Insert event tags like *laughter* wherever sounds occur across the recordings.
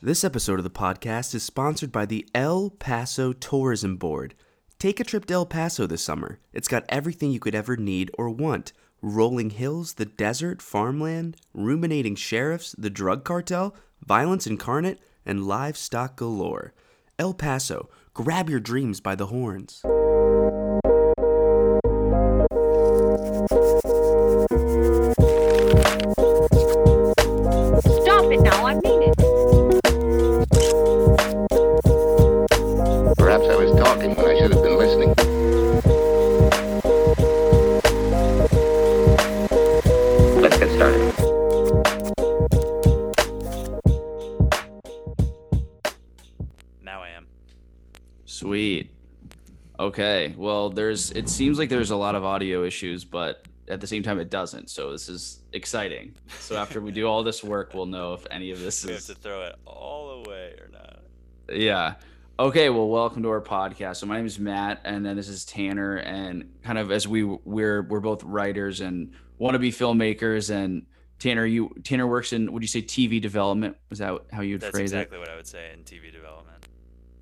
This episode of the podcast is sponsored by the El Paso Tourism Board. Take a trip to El Paso this summer. It's got everything you could ever need or want rolling hills, the desert, farmland, ruminating sheriffs, the drug cartel, violence incarnate, and livestock galore. El Paso, grab your dreams by the horns. There's it seems like there's a lot of audio issues, but at the same time it doesn't. So this is exciting. So after we do all this work, we'll know if any of this We have is to throw it all away or not. Yeah. Okay, well, welcome to our podcast. So my name is Matt, and then this is Tanner, and kind of as we we're we're both writers and want to be filmmakers. And Tanner, you Tanner works in would you say TV development? Was that how you'd That's phrase exactly what I would say in TV development.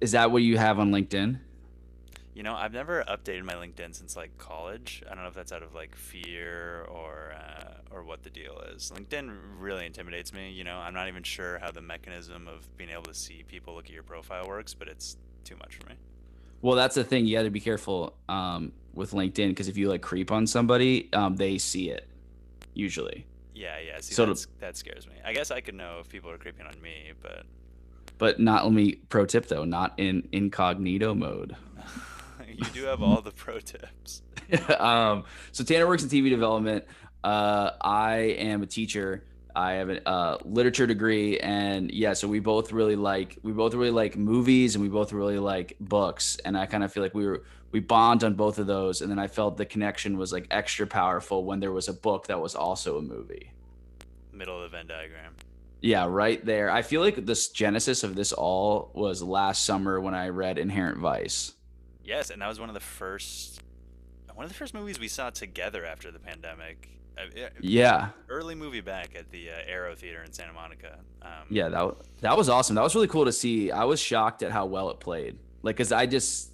Is that what you have on LinkedIn? You know, I've never updated my LinkedIn since like college. I don't know if that's out of like fear or uh, or what the deal is. LinkedIn really intimidates me. You know, I'm not even sure how the mechanism of being able to see people look at your profile works, but it's too much for me. Well, that's the thing. You got to be careful um, with LinkedIn because if you like creep on somebody, um, they see it usually. Yeah, yeah. See, So to- that scares me. I guess I could know if people are creeping on me, but But not let me pro tip though, not in incognito mode. You do have all the *laughs* pro tips. *laughs* um, so Tanner works in TV development. Uh, I am a teacher. I have a uh, literature degree, and yeah, so we both really like we both really like movies, and we both really like books. And I kind of feel like we were we bond on both of those. And then I felt the connection was like extra powerful when there was a book that was also a movie. Middle of the Venn diagram. Yeah, right there. I feel like this genesis of this all was last summer when I read Inherent Vice. Yes, and that was one of the first one of the first movies we saw together after the pandemic. Uh, yeah, Yeah, early movie back at the uh, Arrow Theater in Santa Monica. Um, yeah, that that was awesome. That was really cool to see. I was shocked at how well it played. Like, cause I just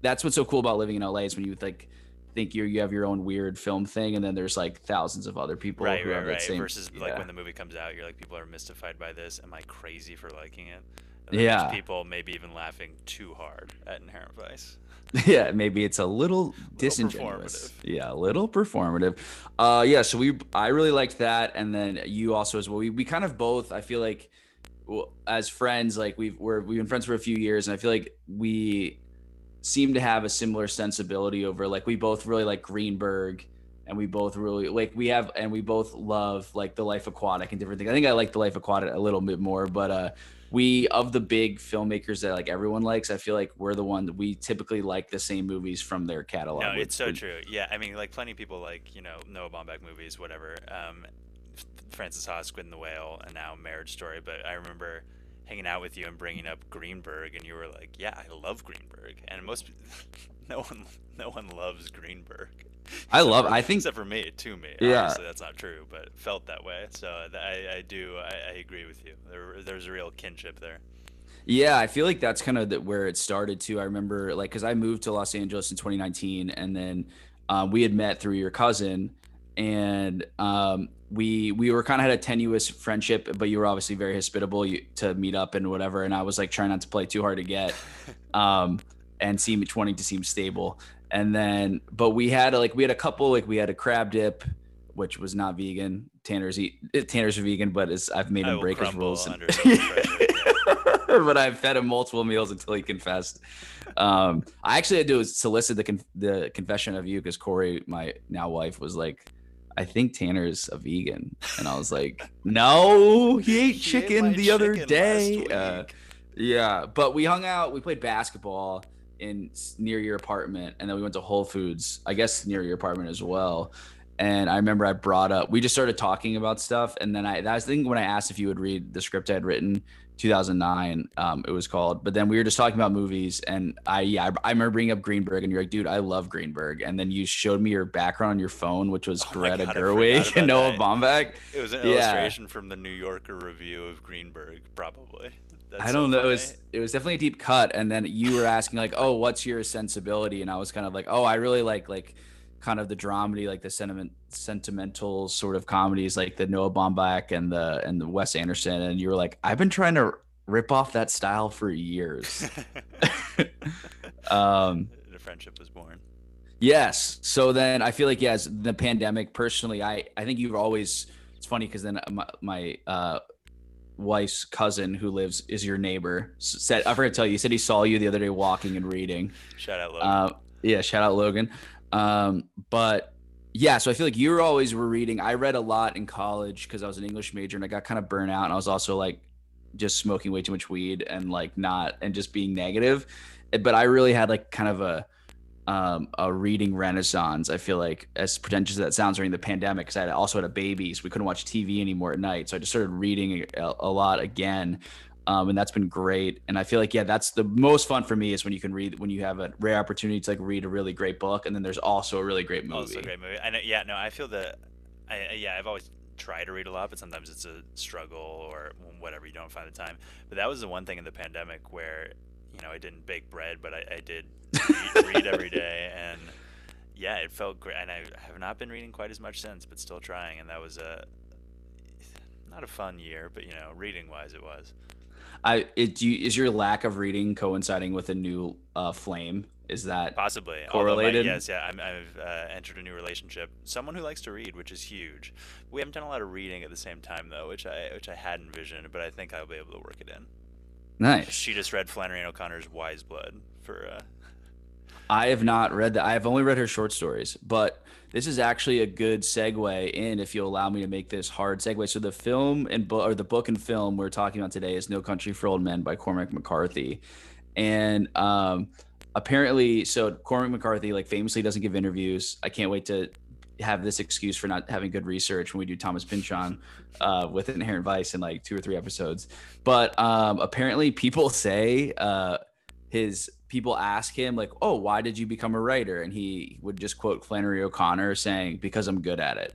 that's what's so cool about living in LA is when you like think you you have your own weird film thing, and then there's like thousands of other people right, who right, have that right. same. Versus like when the movie comes out, you're like people are mystified by this. Am I crazy for liking it? Yeah. people maybe even laughing too hard at Inherent Vice. *laughs* yeah, maybe it's a little disingenuous. Yeah, a little performative. Uh, yeah. So we, I really liked that, and then you also as well. We, we kind of both. I feel like, well, as friends, like we've we're we've been friends for a few years, and I feel like we seem to have a similar sensibility over like we both really like Greenberg. And we both really like we have, and we both love like the Life Aquatic and different things. I think I like the Life Aquatic a little bit more, but uh, we of the big filmmakers that like everyone likes i feel like we're the one that we typically like the same movies from their catalog No, it's so true. Yeah, I mean, like plenty of people like you know Noah Baumbach movies, whatever. Um, Frances Ha, Squid and the Whale, and now Marriage Story. But I remember hanging out with you and bringing up Greenberg, and you were like, "Yeah, I love Greenberg," and most *laughs* no one no one loves Greenberg. I love- for- I think- except for me, to me. Yeah. Obviously, that's not true, but felt that way. So I, I do I, I agree with you. There, there's a real kinship there. yeah i feel like that's kind of the, where it started too i remember like because i moved to los angeles in 2019 and then um, we had met through your cousin and um, we we were kind of had a tenuous friendship but you were obviously very hospitable you, to meet up and whatever and i was like trying not to play too hard to get *laughs* um, and seem wanting to seem stable. And then, but we had like we had a couple like we had a crab dip, which was not vegan. Tanner's eat Tanner's a vegan, but it's I've made him break his rules. and- under so much pressure, *laughs* but I've fed him multiple meals until he confessed. Um, I actually had to solicit the con- the confession of you because Corey, my now wife, was like. I think Tanner's a vegan, and I was like, "No, he ate chicken my the other day." Uh, yeah, but we hung out. We played basketball in near your apartment, and then we went to Whole Foods. I guess near your apartment as well. And I remember I brought up. We just started talking about stuff, and then I. That was the thing when I asked if you would read the script I had written, 2009. Um, it was called. But then we were just talking about movies, and I yeah I, I remember bringing up Greenberg, and you're like, dude, I love Greenberg. And then you showed me your background on your phone, which was Oh Greta God, Gerwig and Noah Baumbach. It was an Yeah. illustration from the New Yorker review of Greenberg, probably. That's I don't know. It was it was definitely a deep cut, and then you were asking like, "Oh, what's your sensibility?" And I was kind of like, "Oh, I really like like kind of the dramedy, like the sentiment sentimental sort of comedies, like the Noah Baumbach and the and the Wes Anderson." And you were like, "I've been trying to rip off that style for years." *laughs* *laughs* um, the friendship was born. Yes. So then I feel like yes, the pandemic. Personally, I I think you've always. It's funny because then my, my uh, wife's cousin who lives is your neighbor said I forgot to tell you. He said he saw you the other day walking and reading. Shout out Logan. Uh, yeah, shout out Logan. Um, but yeah, so I feel like you're always were reading. I read a lot in college because I was an English major and I got kind of burnt out, and I was also like just smoking way too much weed and like not and just being negative. Eh, But I really had like kind of a um, a reading renaissance. I feel like as pretentious as that sounds during the pandemic, because I had also had a baby, so we couldn't watch TV anymore at night. So I just started reading a, a lot again. Um, and that's been great. And I feel like, yeah, that's the most fun for me is when you can read, when you have a rare opportunity to like read a really great book. And then there's also a really great movie. Also a great movie. I know. Yeah, no, I feel that. I I- yeah, I've always tried to read a lot, but sometimes it's a struggle or whatever. You don't find the time. But that was the one thing in the pandemic where you know I didn't bake bread, but I, I did read, *laughs* read every day, and yeah, it felt great. And I have not been reading quite as much since, but still trying. And that was a not a fun year, but you know, reading wise, it was. I, it, do you, is your lack of reading coinciding with a new uh, flame? Is that Possibly Although my- correlated? yes, yeah. I'm, I've uh, entered a new relationship. Someone who likes to read, which is huge. We haven't done a lot of reading at the same time though, which I which I had envisioned, but I think I'll be able to work it in. nice? She just read Flannery and O'Connor's Wise Blood for. Uh, I have not read that. I have only read her short stories, but this is actually a good segue in if you'll allow me to make this hard segue. So the film and book or the book and film we're talking about today is No Country for Old Men by Cormac McCarthy. And um apparently so Cormac McCarthy like famously doesn't give interviews. I can't wait to have this excuse for not having good research when we do Thomas Pynchon uh, with Inherent Vice in like two or three episodes. But um, apparently, people *laughs* say uh, his people ask him like, "Oh, why did you become a writer?" And he would just quote Flannery O'Connor saying, "Because I'm good at it,"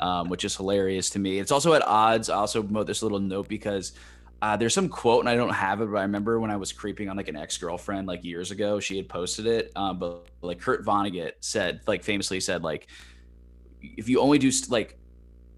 um, which is hilarious to me. It's also at odds. I also wrote this little note because. Uh, there's some quote and I don't have it, but I remember when I was creeping on like an ex girlfriend like years ago, she had posted it. Um, but like Kurt Vonnegut said, like famously said, like if you only do st- like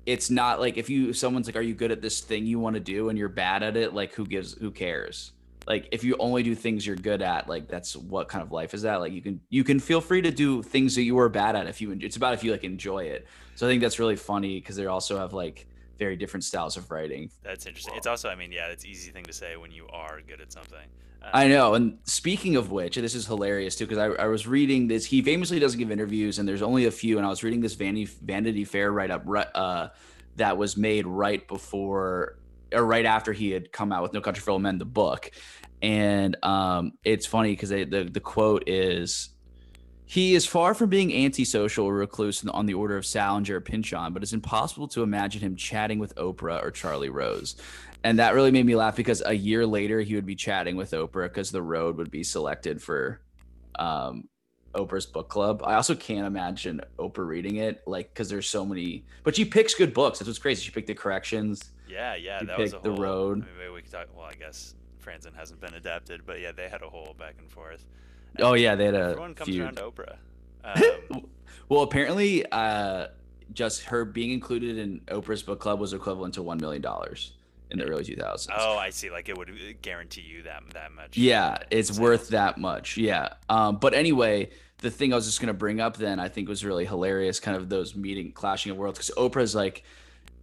it's not like if you someone's like are you good at this thing you want to do and you're bad at it like who gives who cares like if you only do things you're good at like that's what kind of life is that like you can you can feel free to do things that you are bad at if you it's about if you like enjoy it so i think that's really funny because they also have like very different styles of writing that's interesting. It's also, I mean, yeah, it's easy thing to say when you are good at something. Uh, I know. And speaking of which, this is hilarious too, because I, I was reading this. He famously doesn't give interviews, and there's only a few. And I was reading this Vanity Vanity Fair write up uh, that was made right before or right after he had come out with No Country for Old Men, the book. And um, it's funny because the the quote is. He is far from being antisocial or recluse on the order of Salinger or Pynchon, but it's impossible to imagine him chatting with Oprah or Charlie Rose and that really made me laugh because a year later he would be chatting with Oprah because The Road would be selected for um, Oprah's book club. I also can't imagine Oprah reading it, like because there's so many. But she picks good books. That's what's crazy. She picked The Corrections. Yeah, yeah, you that was a picked The whole, Road. Maybe we could talk. Well, I guess Franzen hasn't been adapted, but yeah, they had a whole back and forth. Oh yeah, they had a Everyone comes feud. around Oprah. *laughs* Um, Well, apparently, uh, just her being included in Oprah's book club was equivalent to one million dollars in the early 2000s. oh, I see. Like it would uh, guarantee you that that much. Yeah, it's worth that much. Yeah. Um, but anyway, the thing I was just gonna bring up then I think was really hilarious, kind of those meeting clashing of worlds, because Oprah's like,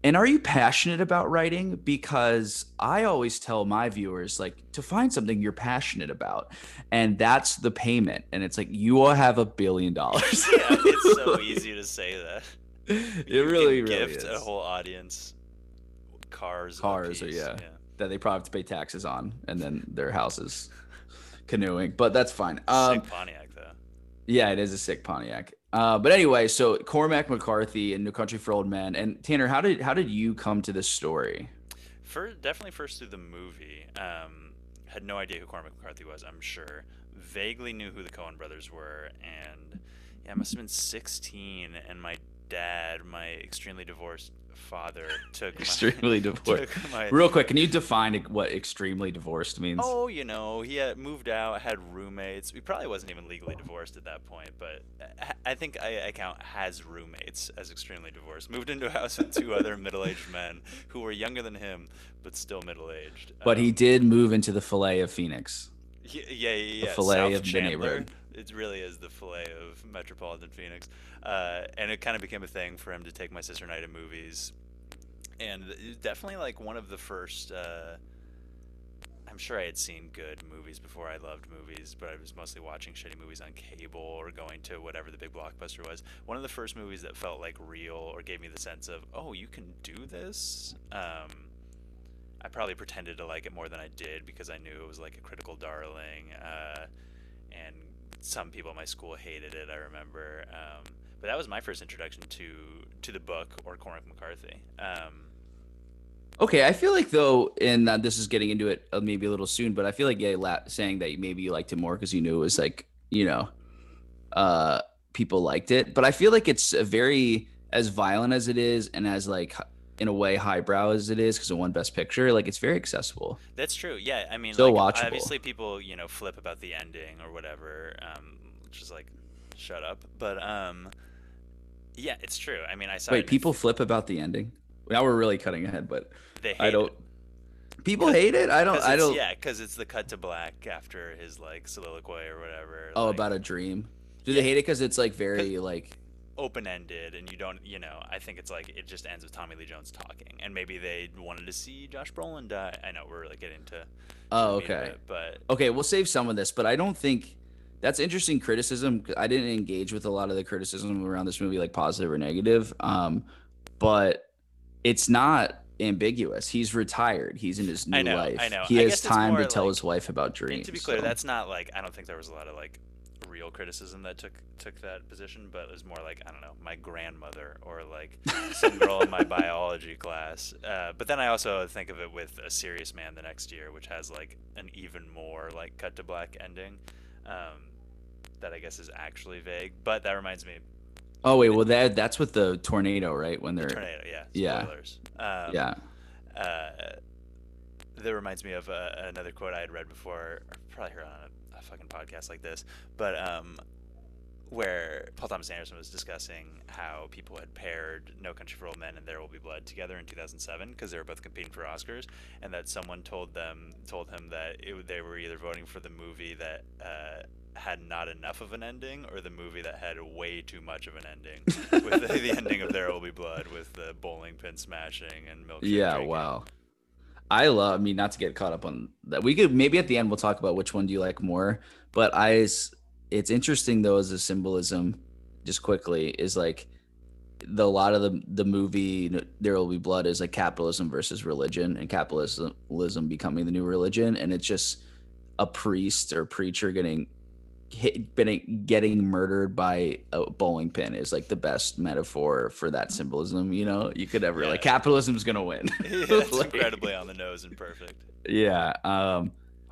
and are you passionate about writing? Because I always tell my viewers like to find something you're passionate about, and that's the payment. And it's like you will have a billion dollars. yeah, it's so *laughs* easy to say that. it You really, really gift is. a whole audience cars. Cars or- piece, yeah. that they probably have to pay taxes on, and then their houses canoeing. But that's fine. Um, Sick Pontiac though. Yeah, it is a sick Pontiac. Uh, but anyway, so Cormac McCarthy and New Country for Old Men. And Tanner, how did how did you come to this story? For definitely first through the movie. Um, had no idea who Cormac McCarthy was. I'm sure. Vaguely knew who the Coen brothers were, and yeah, I must have been 16. And my dad, my extremely divorced father, *laughs* took Extremely *laughs* my, divorced. took my- Real quick, can you define what extremely divorced means? Oh, you know, he had moved out, had roommates. He probably wasn't even legally divorced at that point, but I- think I, I count has roommates as extremely divorced. Moved into a house with two other middle-aged men who were younger than him, but still middle-aged. But he Um, did move into the fillet of Phoenix. Yeah, yeah, yeah. yeah. fillet South of the Chandler. neighborhood. It really is the fillet of metropolitan Phoenix, uh, and it kind of became a thing for him to take my sister and I to movies, and definitely like one of the first. Uh, I'm sure I had seen good movies before I loved movies, but I was mostly watching shitty movies on cable or going to whatever the big blockbuster was. One of the first movies that felt like real or gave me the sense of, oh, you can do this. Um, I probably pretended to like it more than I did because I knew it was like a critical darling, uh, and some people in my school hated it. I remember, um, but that was my first introduction to to the book or Cormac McCarthy. Um, Okay, I feel like though, and uh, this is getting into it uh, maybe a little soon, but I feel like yeah, la- saying that maybe you liked it more because you knew it was like you know, uh, people liked it. But I feel like it's a very as violent as it is, and as like in a way highbrow as it is because it won Best Picture. Like it's very accessible. That's true. Yeah, I mean, So like, watchable. obviously people, you know, flip about the ending or whatever, um, which is like, shut up. But um, yeah, it's true. I mean, I saw. it Wait, people flip about the ending. Now we're really cutting ahead, but They hate I don't. It. People hate it. I don't. I don't. Yeah, because it's the cut to black after his like soliloquy or whatever. Oh, like, about a dream. Do they hate it because it's like very like? Open ended, and you don't, you know, I think it's like it just ends with Tommy Lee Jones talking, and maybe they wanted to see Josh Brolin die. I know we're like getting to. to Oh, the meat of okay. it, but Okay, we'll save some of this, but I don't think that's interesting criticism. I didn't engage with a lot of the criticism around this movie, like positive or negative. Um, but it's not ambiguous. He's retired. He's in his new I know, life. I know. He I has time to tell like- his wife about dreams. And to be clear, so- that's not like I don't think there was a lot of like real criticism that took took that position, but it was more like I don't know, my grandmother or like *laughs* some girl in my biology class. Uh, but then I also think of it with a Serious Man the next year, which has like an even more like cut to black ending. Um, that I guess is actually vague, but that reminds me, Oh wait, well that that's with the tornado, right? When they're tornado. Yeah. Yeah. Um, yeah. uh, that reminds me of uh, another quote I had read before, probably heard on a, fucking podcast like this, but um, where Paul Thomas Anderson was discussing how people had paired No Country for Old Men and There Will Be Blood together in 2007 because they were both competing for Oscars, and that someone told them told him that it, they were either voting for the movie that. Uh, had not enough of an ending, or the movie that had way too much of an ending, *laughs* with the, the ending of There Will Be Blood, with the bowling pin smashing and milkshake. Yeah, drinking. wow. I love. I mean, not to get caught up on that. We could maybe at the end we'll talk about which one do you like more. But I, it's interesting though as a symbolism. Just quickly is like the a lot of the the movie There Will Be Blood is like capitalism versus religion, and capitalism becoming the new religion, and it's just a priest or preacher getting hit, getting getting murdered by a bowling pin is like the best metaphor for that symbolism. You know, you could ever like capitalism's gonna win. *laughs* yeah, *laughs* it's Like- incredibly on the nose and perfect. yeah. Um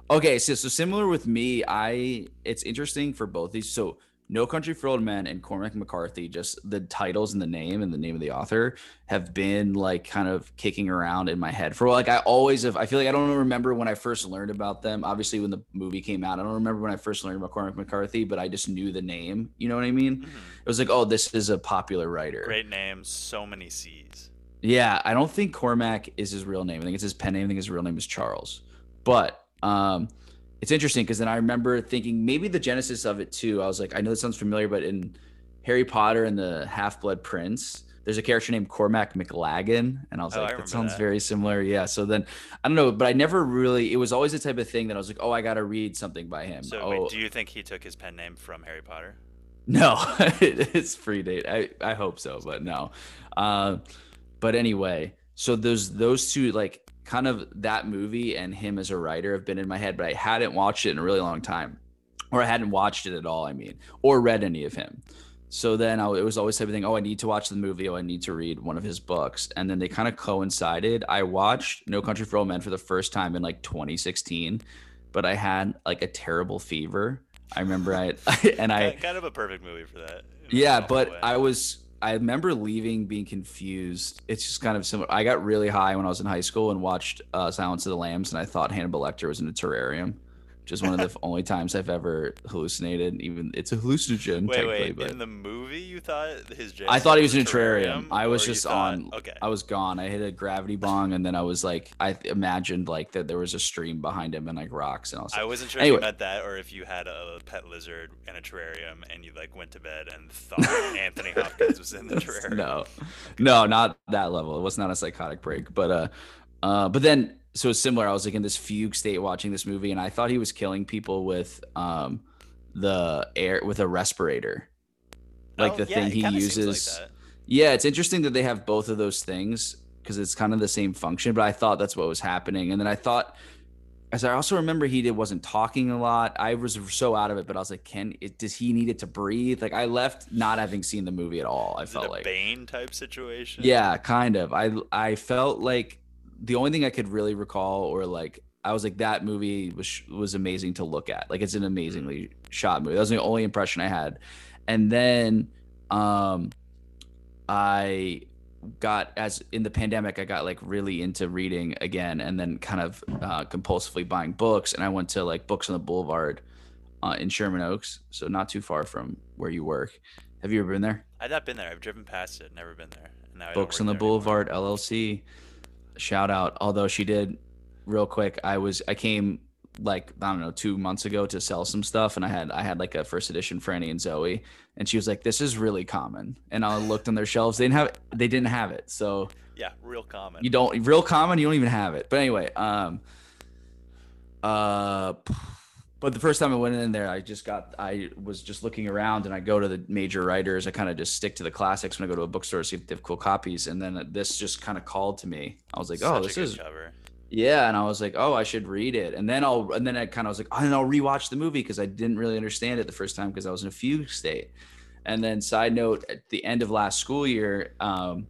okay, so so similar with me, I it's interesting for both these. So No Country for Old Men and Cormac McCarthy, just the titles and the name and the name of the author have been like kind of kicking around in my head for like I always have I feel like I don't remember when I first learned about them. Obviously when the movie came out, I don't remember when I first learned about Cormac McCarthy, but I just knew the name. You know what I mean? Mhm. It was like, oh, this is a popular writer. Great name, so many C's. Yeah, I don't think Cormac is his real name. I think it's his pen name. I think his real name is Charles. But um, it's interesting because then I remember thinking maybe the genesis of it too. I was like, I know this sounds familiar, but in Harry Potter and the Half Blood Prince, there's a character named Cormac McLaggen, and I was Oh, like, remember that sounds that. very similar. Yeah. So then I don't know, but I never really. It was always the type of thing that I was like, oh, I got to read something by him. So, oh, wait, do you think he took his pen name from Harry Potter? no, *laughs* it's free date. I, I hope so, but no. Uh, but anyway, so those those two like kind of that movie and him as a writer have been in my head, but I hadn't watched it in a really long time, or I hadn't watched it at all. I mean, or read any of him. So then I, it was always type of thing. Oh, I need to watch the movie. Oh, I need to read one of his books, and then they kind of coincided. I watched No Country for Old Men for the first time in like 2016, but I had like a terrible fever. I remember I *laughs* and I kind of a perfect movie for that. yeah but i was I remember leaving being confused. It's just kind of similar. I got really high when I was in high school and watched uh, Silence of the Lambs, and I thought Hannibal Lecter was in a terrarium. Which is one of the *laughs* only times I've ever hallucinated. Even it's a hallucinogen. Wait, technically, wait. but In the movie, you thought his Jason I thought he was in a a terrarium. I was just thought- on. Okay. I was gone. I hit a gravity bong, and then I was like, I imagined like that there was a stream behind him and like rocks, and I was like, I wasn't sure Anyway. if you meant that or if you had a pet lizard in a terrarium and you like went to bed and thought *laughs* Anthony Hopkins was in the *laughs* terrarium. no, no, not that level. It was not a psychotic break, but uh, uh, but then so it's similar. I was like in this fugue state watching this movie, and I thought he was killing people with um the air with a respirator, like Oh, the yeah, thing he like uses. that. Yeah, it's interesting that they have both of those things because it's kind of the same function. But I thought that's what was happening, and then I thought, as I also remember, he did wasn't talking a lot. I was so out of it, but I was like, can it, does he need it to breathe? Like I left not having seen the movie at all. I Is it felt a like Bane type situation? yeah, kind of. I I felt like the only thing I could really recall, or like I was like that movie was was amazing to look at. Like it's an amazingly shot movie. That was the only impression I had. And then, um, I got as in the pandemic, I got like really into reading again, and then kind of uh, compulsively buying books. And I went to like Books on the Boulevard uh, in Sherman Oaks, so not too far from where you work. Have you ever been there? I've not been there. I've driven past it. Never been there. Now Books on the there anymore. Boulevard LLC. Shout out. Although she did real quick, I was I came like I don't know two months ago to sell some stuff, and I had I had like a first edition Franny and Zooey, and she was like, "This is really common." And I looked on their shelves; they didn't have they didn't have it. So Yeah, real common. you don't real common. You don't even have it. But anyway, um, uh, but the first time I went in there, I just got I was just looking around, and I go to the major writers. I kind of just stick to the classics when I go to a bookstore, see if they have cool copies. And then this just kind of called to me. I was like, oh, Such a this is cover. yeah, and I was like, oh, I should read it. And then I'll and then I kind of was like, oh, and I'll rewatch the movie because I didn't really understand it the first time because I was in a fugue state. And then side note, at the end of last school year, um,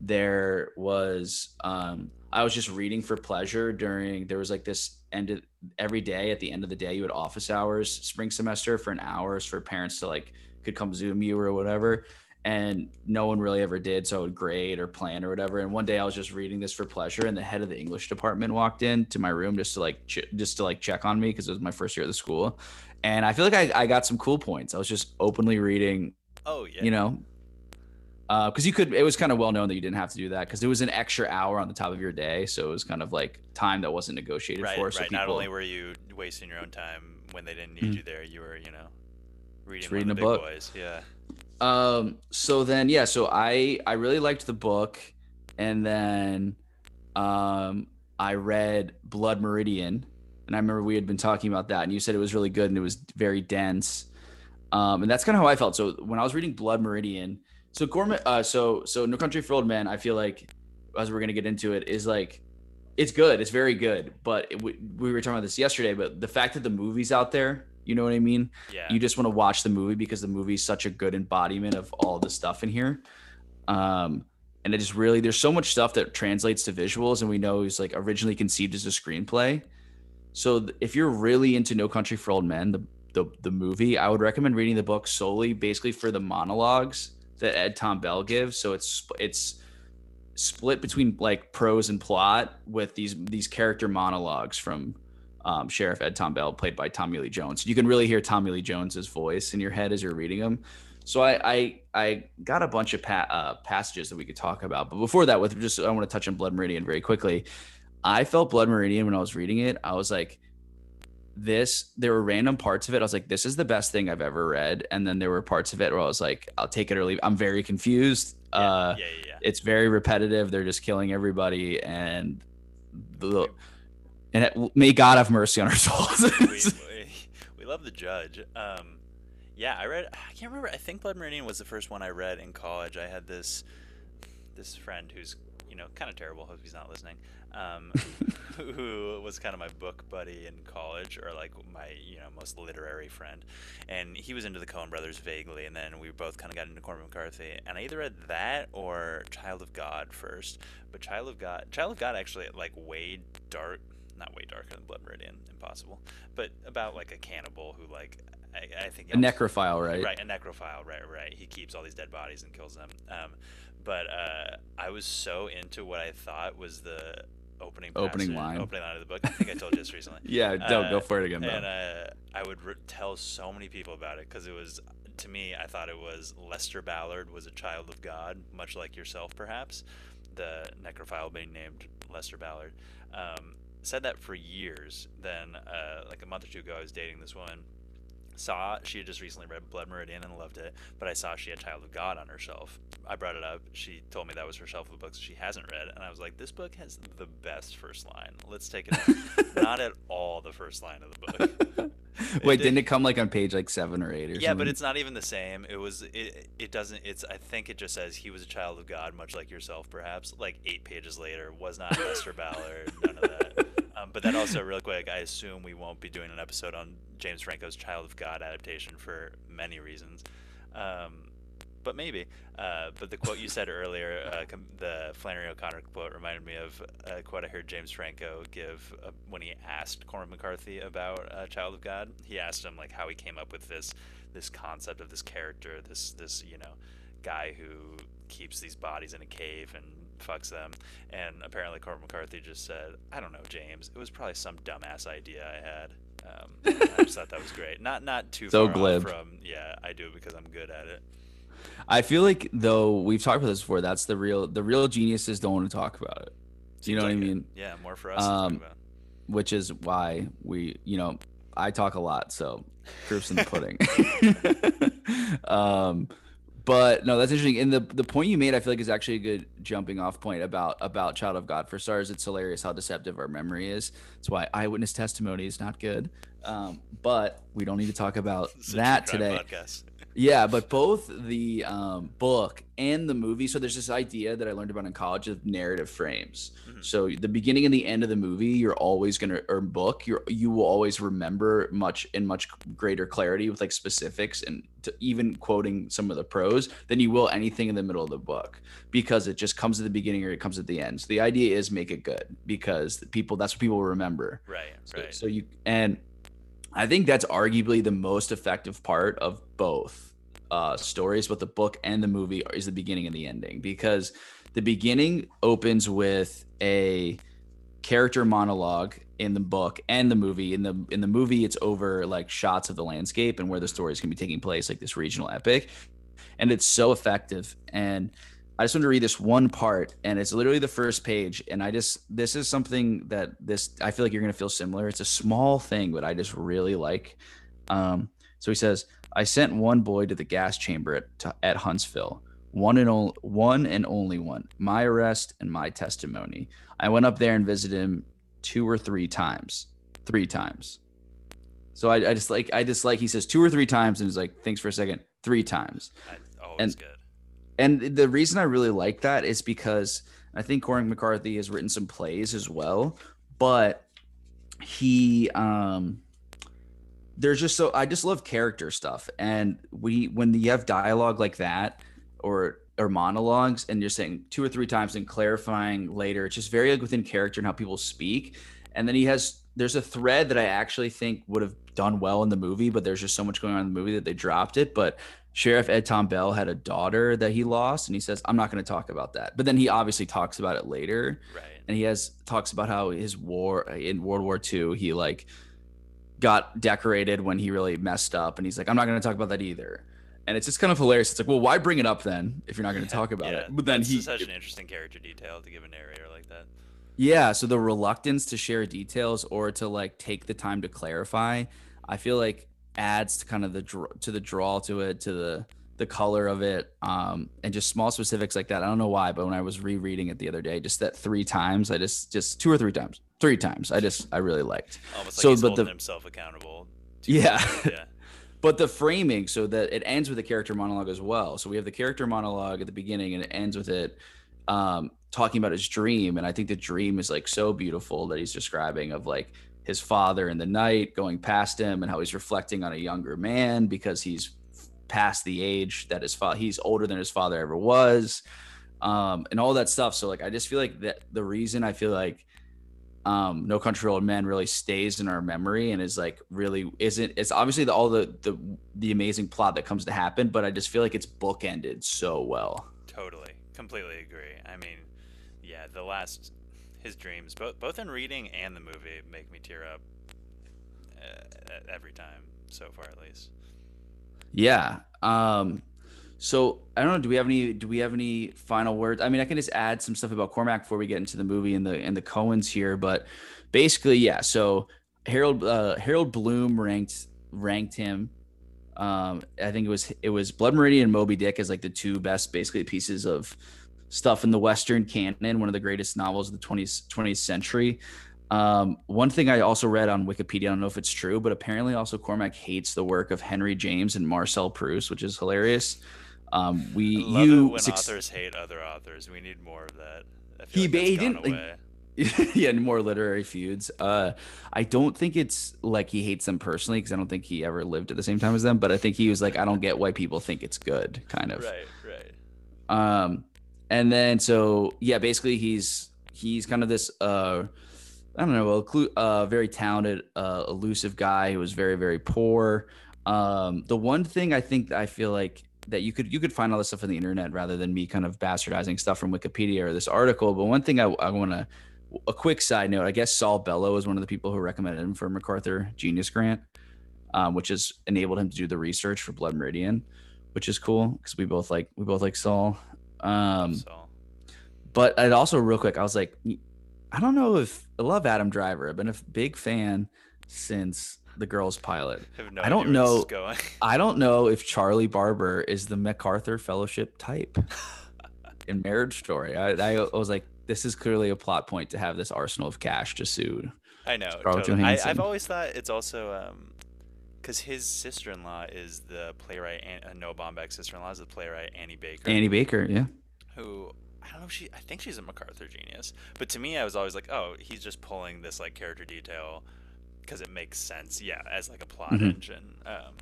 there was um, I was just reading for pleasure during there was like this end of every day at the end of the day you had office hours spring semester for an hours for parents to like could come zoom you or whatever and no one really ever did so I would grade or plan or whatever and one day I was just reading this for pleasure and the head of the English department walked in to my room just to like ch- just to like check on me because it was my first year at the school and I feel like I, I got some cool points I was just openly reading Oh yeah. you know because you could it was kind of well known that you didn't have to do that because it was an extra hour on the top of your day so it was kind of like time that wasn't negotiated right, for so right. people Not only were you wasting your own time when they didn't need Mhm. you there, you were, you know, reading, reading a book. boys. Yeah. um so then yeah so i i really liked the book and then um i read blood meridian and i remember we had been talking about that and you said it was really good and it was very dense um and that's kind of how i felt so when i was reading blood meridian so gorman uh so so no country for old men i feel like as we're gonna get into it is like it's good it's very good but it, we, we were talking about this yesterday but the fact that the movie's out there you know what i mean? Yeah. you just want to watch the movie because the movie is such a good embodiment of all the stuff in here. Um and it is really there's so much stuff that translates to visuals and we know it's like originally conceived as a screenplay. So th- if you're really into no country for old men the, the the movie i would recommend reading the book solely basically for the monologues that ed tom bell gives so it's it's split between like prose and plot with these these character monologues from um, Sheriff Ed Tom Bell, played by Tommy Lee Jones. You can really hear Tommy Lee Jones's voice in your head as you're reading them. So I I, I got a bunch of pa- uh, passages that we could talk about, but before that, with just I want to touch on Blood Meridian very quickly. I felt Blood Meridian when I was reading it. I was like, this. There were random parts of it. I was like, this is the best thing I've ever read. And then there were parts of it where I was like, I'll take it or leave. I'm very confused. yeah, uh, yeah, yeah, yeah. it's very repetitive. They're just killing everybody, and the and it, may God have mercy on our *laughs* souls. we, we, we love the judge. Um, yeah, I read. I can't remember. I think Blood Meridian was the first one I read in college. I had this this friend who's you know kind of terrible. Hope he's not listening. Um, *laughs* who was kind of my book buddy in college, or like my you know most literary friend, and he was into the Coen Brothers vaguely, and then we both kind of got into Cormac McCarthy, and I either read that or Child of God first. But Child of God, Child of God actually like way dark, not way darker than Blood Meridian, impossible, but about like a cannibal who like I, I think A necrophile, right? Right, a necrophile. Right, right. He keeps all these dead bodies and kills them. Um, but uh, I was so into what I thought was the opening Opening passage- line. opening line of the book. I think I told you this *laughs* recently. Yeah, don't Uh, go for it again, though. And uh, I would re- tell so many people about it because it was, to me, I thought it was Lester Ballard was a child of God, much like yourself, perhaps. The necrophile being named Lester Ballard. Um, said that for years. Then, uh, like a month or two ago, I was dating this woman. Saw she had just recently read Blood Meridian and loved it, but I saw she had Child of God on her shelf. I brought it up. She told me that was her shelf of books she hasn't read, and I was like, "This book has the best first line. Let's take it." *laughs* Not at all the first line of the book. *laughs* Wait, did- didn't it come like on page like seven or eight or Yeah, something? but it's not even the same. It was it. It doesn't. It's. I think it just says he was a child of God, much like yourself, perhaps. Like eight pages later, was not Lester Ballard. None of that. Um, but then also, real quick, I assume we won't be doing an episode on James Franco's Child of God adaptation for many reasons. Um, but maybe. Uh, but the quote you said *laughs* earlier, uh, com- the Flannery O'Connor quote, reminded me of a quote I heard James Franco give uh, when he asked Cormac McCarthy about uh, Child of God. He asked him like how he came up with this this concept of this character, this this you know guy who keeps these bodies in a cave and fucks them. And apparently Cormac McCarthy just said, "I don't know, James. It was probably some dumbass idea I had." Um, *laughs* I just thought that was great. Not not too So far glib. off from yeah, I do it because I'm good at it. I feel like though we've talked about this before. That's the real the real geniuses don't want to talk about it. Do you know Seems what I like it. mean? Yeah, more for us to Um, talk about. Which is why we, you know, I talk a lot, so proofs in the pudding. *laughs* *laughs* um, but no, that's interesting. And the the point you made, I feel like, is actually a good jumping off point about about Child of God. For stars, it's hilarious how deceptive our memory is. That's why eyewitness testimony is not good. Um, but we don't need to talk about that today. podcast. Yeah, but both the um, book and the movie. So there's this idea that I learned about in college of narrative frames. Mhm. So the beginning and the end of the movie, you're always gonna or book, you're you will always remember much in much greater clarity with like specifics and to even quoting some of the prose than you will anything in the middle of the book because it just comes at the beginning or it comes at the end. So the idea is make it good because the people that's what people remember. Right, So, right. so you and I think that's arguably the most effective part of both uh, stories, but the book and the movie is the beginning and the ending because the beginning opens with a character monologue in the book and the movie. In the in the movie, it's over like shots of the landscape and where the story is going to be taking place, like this regional epic, and it's so effective and. I just want to read this one part, and it's literally the first page. And I just, this is something that this, I feel like you're going to feel similar. It's a small thing, but I just really like. Um, so he says, I sent one boy to the gas chamber at, to, at Huntsville, one and, only, one and only one, my arrest and my testimony. I went up there and visited him two or three times, three times. So I, I just like, I just like, he says two or three times, and he's like, thanks for a second, three times. I, always and- good. And the reason I really like that is because I think Cormac McCarthy has written some plays as well, but he um there's just so I just love character stuff. And we when you have dialogue like that or or monologues and you're saying two or three times and clarifying later, it's just very like within character and how people speak. And then he has there's a thread that I actually think would have done well in the movie, but there's just so much going on in the movie that they dropped it. But Sheriff Ed Tom Bell had a daughter that he lost, and he says, "I'm not going to talk about that." But then he obviously talks about it later, Right. and he has talks about how his war in World War II, he like got decorated when he really messed up, and he's like, "I'm not going to talk about that either." And it's just kind of hilarious. It's like, well, why bring it up then if you're not going to talk about yeah, it? But then that's he, such an interesting character detail to give a narrator like that. yeah. So the reluctance to share details or to like take the time to clarify, I feel like adds to kind of the to the draw to it, to the the color of it, um, and just small specifics like that. I don't know why, but when I was rereading it the other day, just that three times, I just just two or three times, three times, I just I really liked. Almost like So, he's but holding the- himself accountable. Yeah. yeah. *laughs* but the framing so that it ends with a character monologue as well so we have the character monologue at the beginning and it ends with it um, talking about his dream and i think the dream is like so beautiful that he's describing of like his father in the night going past him and how he's reflecting on a younger man because he's past the age that his father he's older than his father ever was um, and all that stuff so like i just feel like that the reason i feel like um, No Country for Old Men really stays in our memory and is like really isn't. It's obviously the, all the the the amazing plot that comes to happen, but I just feel like it's bookended so well. Totally, completely agree. I mean, yeah, the last his dreams, both both in reading and the movie, make me tear up uh, every time so far, at least. Yeah. Um, so I don't know. Do we have any? Do we have any final words? I mean, I can just add some stuff about Cormac before we get into the movie and the and the Coens here. But basically, yeah. So Harold uh, Harold Bloom ranked ranked him. Um, I think it was it was Blood Meridian and Moby Dick as like the two best basically pieces of stuff in the Western canon. One of the greatest novels of the 20th 20th century. Um, one thing I also read on Wikipedia, I don't know if it's true, but apparently also Cormac hates the work of Henry James and Marcel Proust, which is hilarious. Um, we you it when suc- authors hate other authors. We need more of that. He like he didn't, like, away. *laughs* yeah, more literary feuds. Uh, I don't think it's like he hates them personally because I don't think he ever lived at the same time as them. But I think he was like, I don't get why people think it's good, kind of. Right, right. Um, and then so yeah, basically he's he's kind of this uh, I don't know, a uh, very talented, uh, elusive guy who was very very poor. Um, the one thing I think I feel like that you could you could find all this stuff on the internet rather than me kind of bastardizing stuff from Wikipedia or this article. But one thing I, I want to a quick side note, I guess Saul Bellow is one of the people who recommended him for MacArthur Genius Grant, um, which has enabled him to do the research for Blood Meridian, which is cool because we both like we both like Saul. Um, so but I'd also real quick, I was like, I don't know if I love Adam Driver. I've been a big fan since the girls pilot. have no I don't idea where this know- going. *laughs* I don't know if Charlie Barber is the MacArthur Fellowship type *laughs* in Marriage Story. I, I was like, this is clearly a plot point to have this arsenal of cash to sue. I know. Totally. I, I've always thought it's also because his sister-in-law is the playwright. An- uh, Noah Baumbach's sister-in-law is the playwright Annie Baker. Annie Baker, yeah. who I don't know if she I think she's a MacArthur genius. But to me I was always like, oh, he's just pulling this like character detail because it makes sense, yeah, as like a plot Mhm. engine. Um,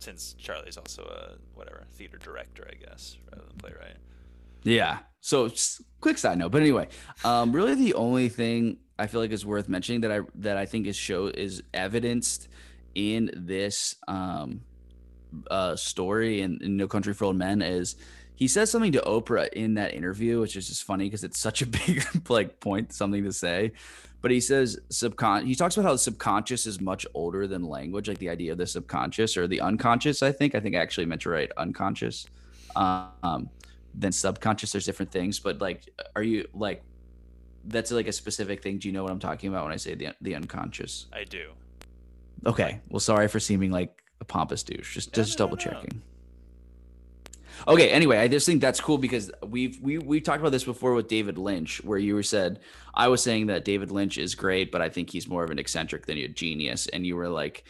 since Charlie's also a whatever theater director, I guess, rather than playwright. Yeah. So quick side note, but anyway, um, really the only thing I feel like is worth mentioning that I that I think is show is evidenced in this um, uh, story in, in No Country for Old Men is he says something to Oprah in that interview, which is just funny because it's such a *laughs* big like point, something to say. But he says subcon. He talks about how the subconscious is much older than language, like the idea of the subconscious or the unconscious. I think I think I actually meant to write unconscious. Um, than subconscious. There's different things, but like, are you like? That's like a specific thing. Do you know what I'm talking about when I say the the unconscious? I do. Okay. Well, sorry for seeming like a pompous douche. Just No, just no, double no. checking. Okay. Anyway, I just think that's cool because we've we we talked about this before with David Lynch, where you were said I was saying that David Lynch is great, but I think he's more of an eccentric than a genius, and you were like,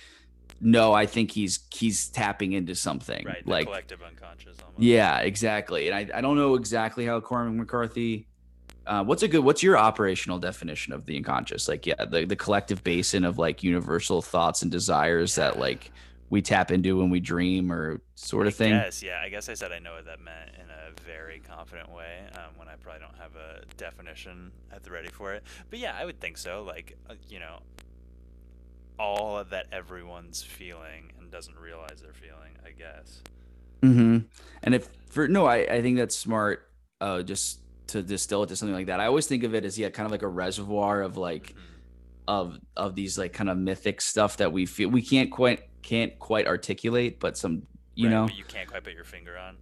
no, I think he's he's tapping into something Right. The like collective unconscious almost. yeah, exactly. And I, I don't know exactly how Cormac McCarthy. Uh, what's a good? What's your operational definition of the unconscious? Like, yeah, the the collective basin of like universal thoughts and desires that like we tap into when we dream, or sort of thing. Yes, yeah. I guess I said I know what that meant in a very confident way um, when I probably don't have a definition at the ready for it. But yeah, I would think so. Like, uh, you know, all of that everyone's feeling and doesn't realize they're feeling, I guess. Mm-hmm. And if for no, I I think that's smart. Uh, just to distill it to something like that. I always think of it as yeah, kind of like a reservoir of like of of these like kind of mythic stuff that we feel we can't quite can't quite articulate, but some you Right, know you can't quite put your finger on.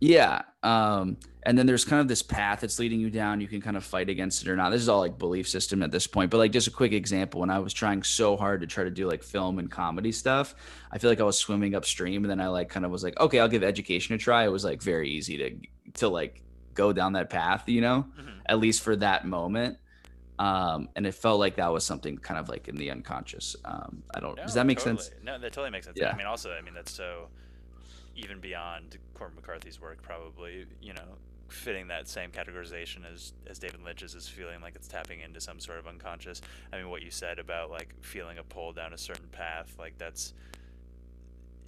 Yeah. Um, and then there's kind of this path that's leading you down. You can kind of fight against it or not. This is all like belief system at this point. But like just a quick example, when I was trying so hard to try to do like film and comedy stuff, I feel like I was swimming upstream and then I like kind of was like, okay, I'll give education a try. It was like very easy to to like go down that path, you know, Mhm. at least for that moment. Um, and it felt like that was something kind of like in the unconscious. Um, I don't does that make sense? No, that totally makes sense. Yeah. I mean, also, I mean, that's so even beyond Cormac McCarthy's work, probably, you know, fitting that same categorization as as David Lynch's is feeling like it's tapping into some sort of unconscious. I mean, what you said about like feeling a pull down a certain path, like that's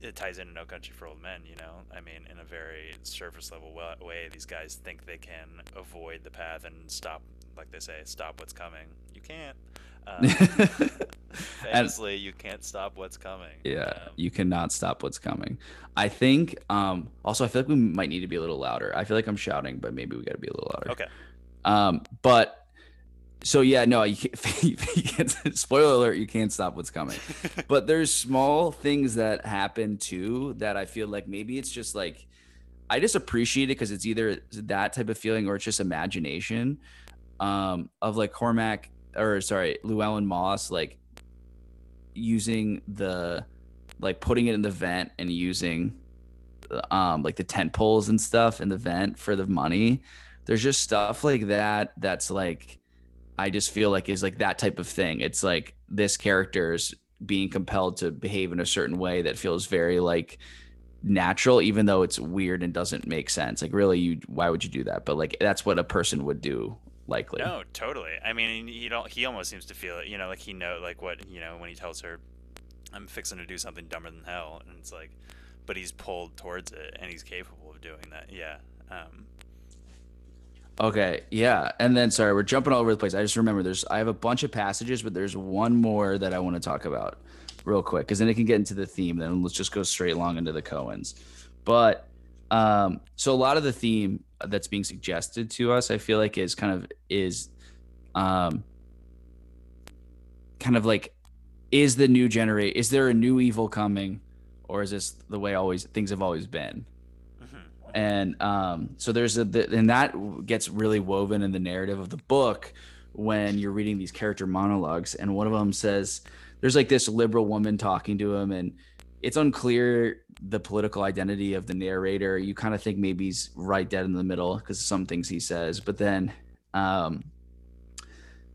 it ties into No Country for Old Men, you know. I mean, in a very surface level way, these guys think they can avoid the path and stop like they say, stop what's coming. You can't. Um, *laughs* famously, you can't stop what's coming. Yeah, Um, you cannot stop what's coming. I think. Um, also, I feel like we might need to be a little louder. I feel like I'm shouting, but maybe we got to be a little louder. okay. Um, but so yeah, no, you can't, *laughs* you can't. Spoiler alert: you can't stop what's coming. *laughs* but there's small things that happen too that I feel like maybe it's just like I just appreciate it because it's either that type of feeling or it's just imagination um, of like Cormac or sorry, Llewellyn Moss like using the like putting it in the vent and using um like the tent poles and stuff in the vent for the money. There's just stuff like that that's like I just feel like is like that type of thing. It's like this character's being compelled to behave in a certain way that feels very like natural even though it's weird and doesn't make sense like really you why would you do that but like that's what a person would do likely No, totally. I mean, he don't. He almost seems to feel it. You know, like he know, like what you know when he tells her, "I'm fixing to do something dumber than hell," and it's like, but he's pulled towards it, and he's capable of doing that. Yeah. Um, Okay, yeah. And then sorry, we're jumping all over the place. I just remember there's I have a bunch of passages, but there's one more that I want to talk about real quick because then it can get into the theme. Then let's just go straight along into the Coens. But um, so a lot of the theme that's being suggested to us, I feel like is kind of is um kind of like is the new generate is there a new evil coming or is this the way always things have always been? And um, so there's a the, and that gets really woven in the narrative of the book when you're reading these character monologues. And one of them says there's like this liberal woman talking to him and it's unclear the political identity of the narrator. You kind of think maybe he's right dead in the middle because some things he says but then um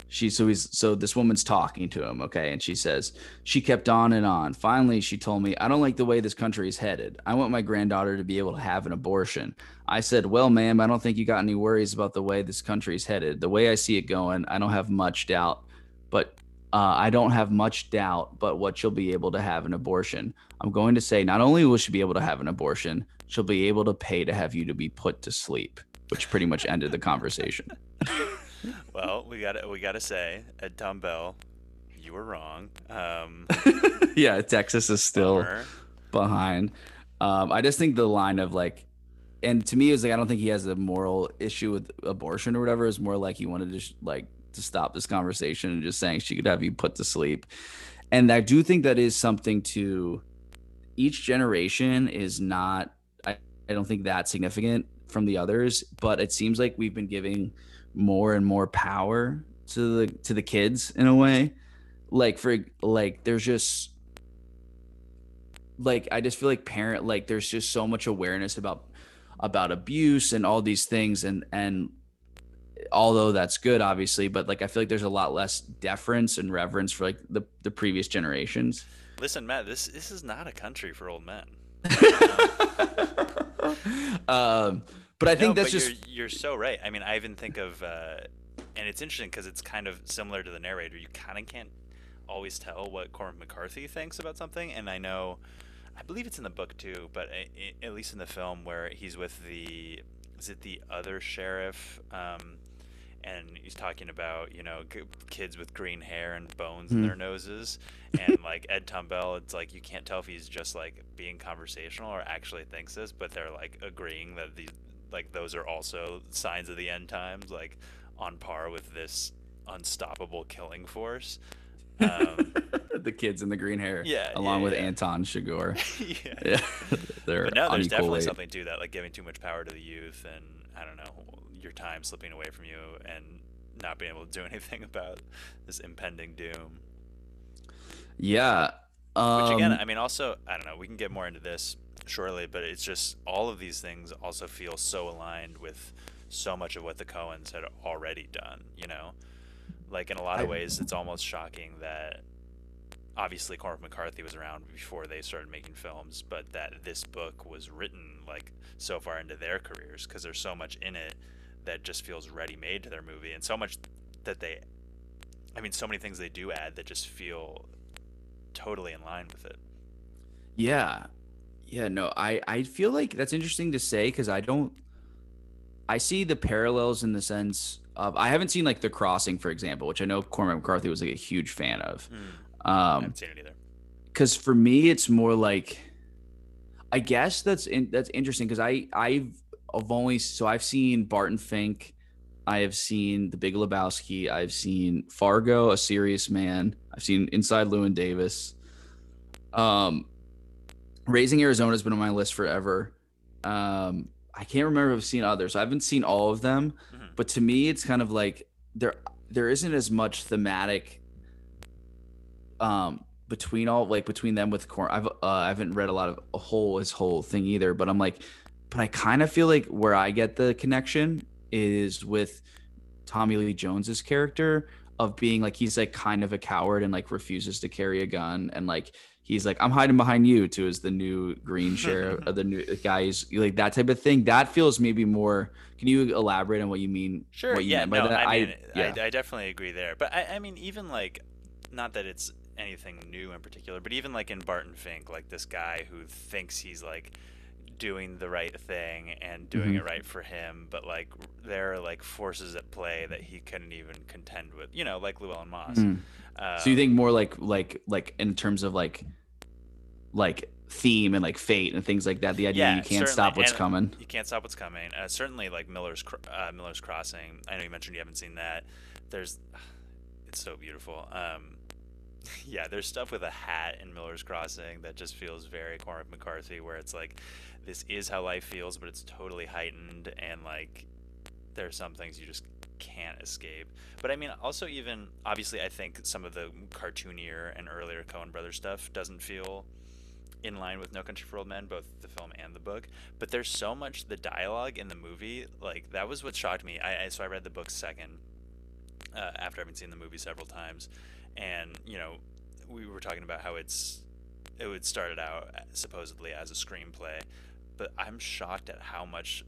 she so he's so this woman's talking to him okay? And she says she kept on and on. Finally she told me i don't like the way this country is headed. I want my granddaughter to be able to have an abortion. I said well ma'am i don't think you got any worries about the way this country is headed. The way i see it going i don't have much doubt but uh, i don't have much doubt but what she'll be able to have an abortion. I'm going to say not only will she be able to have an abortion she'll be able to pay to have you to be put to sleep which pretty much ended the conversation *laughs* Well, we got we got to say, Ed Tom Bell, you were wrong. Um, *laughs* yeah texas is still bummer. behind. Um, I just think the line of like, and to me, it was like I don't think he has a moral issue with abortion or whatever. It's more like he wanted to sh- like to stop this conversation and just saying she could have you put to sleep. And I do think that is something to each generation is not. I, I don't think that significant from the others, but it seems like we've been giving more and more power to the to the kids in a way. Like for like, there's just like I just feel like parent like there's just so much awareness about about abuse and all these things and and although that's good obviously but like I feel like there's a lot less deference and reverence for like the the previous generations. Listen, Matt, this this is not a country for old men. *laughs* um but I think No, that's but just you're, you're so right. I mean, I even think of, uh, and it's interesting because it's kind of similar to the narrator. You kind of can't always tell what Cormac McCarthy thinks about something, and I know, I believe it's in the book too, but i i at least in the film where he's with the, is it the other sheriff? Um, and he's talking about you know g- kids with green hair and bones in Hmm. their noses, and *laughs* like Ed Tom Bell, it's like you can't tell if he's just like being conversational or actually thinks this, but they're like agreeing that these like those are also signs of the end times, like on par with this unstoppable killing force. Um, *laughs* the kids in the green hair Yeah, along yeah, with yeah. Anton Chigurh. *laughs* yeah. Yeah. *laughs* They're But no, there's definitely something to that, like giving too much power to the youth, and I don't know, your time slipping away from you, and not being able to do anything about this impending doom. Yeah. Um, Which again, I mean, also, I don't know. We can get more into this shortly, but it's just all of these things also feel so aligned with so much of what the Coens had already done. You know, like in a lot of I- ways, it's almost shocking that obviously Cormac McCarthy was around before they started making films, but that this book was written like so far into their careers because there's so much in it that just feels ready made to their movie, and so much that they, I mean, so many things they do add that just feel totally in line with it. Yeah. Yeah, no, I I feel like that's interesting to say cuz I don't I see the parallels in the sense of I haven't seen like The Crossing, for example, which I know Cormac McCarthy was like a huge fan of. Mm, I Um, haven't seen it either. because for me it's more like i guess that's in, that's interesting because i i've i've only so i've seen barton fink i have seen the big lebowski i've seen fargo a serious man i've seen inside llewyn davis um raising arizona has been on my list forever um i can't remember if i've seen others i haven't seen all of them Mhm. but to me it's kind of like there there isn't as much thematic um between all like between them with Cor I've uh, I haven't read a lot of a whole his whole thing either, but I'm like, but I kind of feel like where I get the connection is with Tommy Lee Jones's character of being like he's like kind of a coward and like refuses to carry a gun and like he's like I'm hiding behind you too as the new green *laughs* sheriff or the new guys like that type of thing. That feels maybe more. Can you elaborate on what you mean? Sure. What you yeah. meant by No. that? I mean, yeah. I, I definitely agree there. But I, I mean, even like, not that it's anything new in particular, but even like in Barton Fink, like this guy who thinks he's like doing the right thing and doing Mhm. it right for him, but like there are like forces at play that he couldn't even contend with. You know, like Llewellyn Moss. Mm. So you Um, think more like like like in terms of like like theme and like fate and things like that. The idea Yeah, you can't stop what's coming. You can't stop what's coming. Uh, certainly, like Miller's uh, Miller's Crossing. I know you mentioned you haven't seen that. There's, *sighs* it's so beautiful. Um, *laughs* yeah, there's stuff with a hat in Miller's Crossing that just feels very Cormac McCarthy, where it's like, this is how life feels, but it's totally heightened, and like, there are some things you just can't escape. But I mean, also even obviously, I think some of the cartoonier and earlier Coen Brothers stuff doesn't feel in line with No Country for Old Men, both the film and the book. But there's so much the dialogue in the movie, like that was what shocked me. I, I so I read the book second uh, after having seen the movie several times, and you know, we were talking about how it's it would started out supposedly as a screenplay, but I'm shocked at how much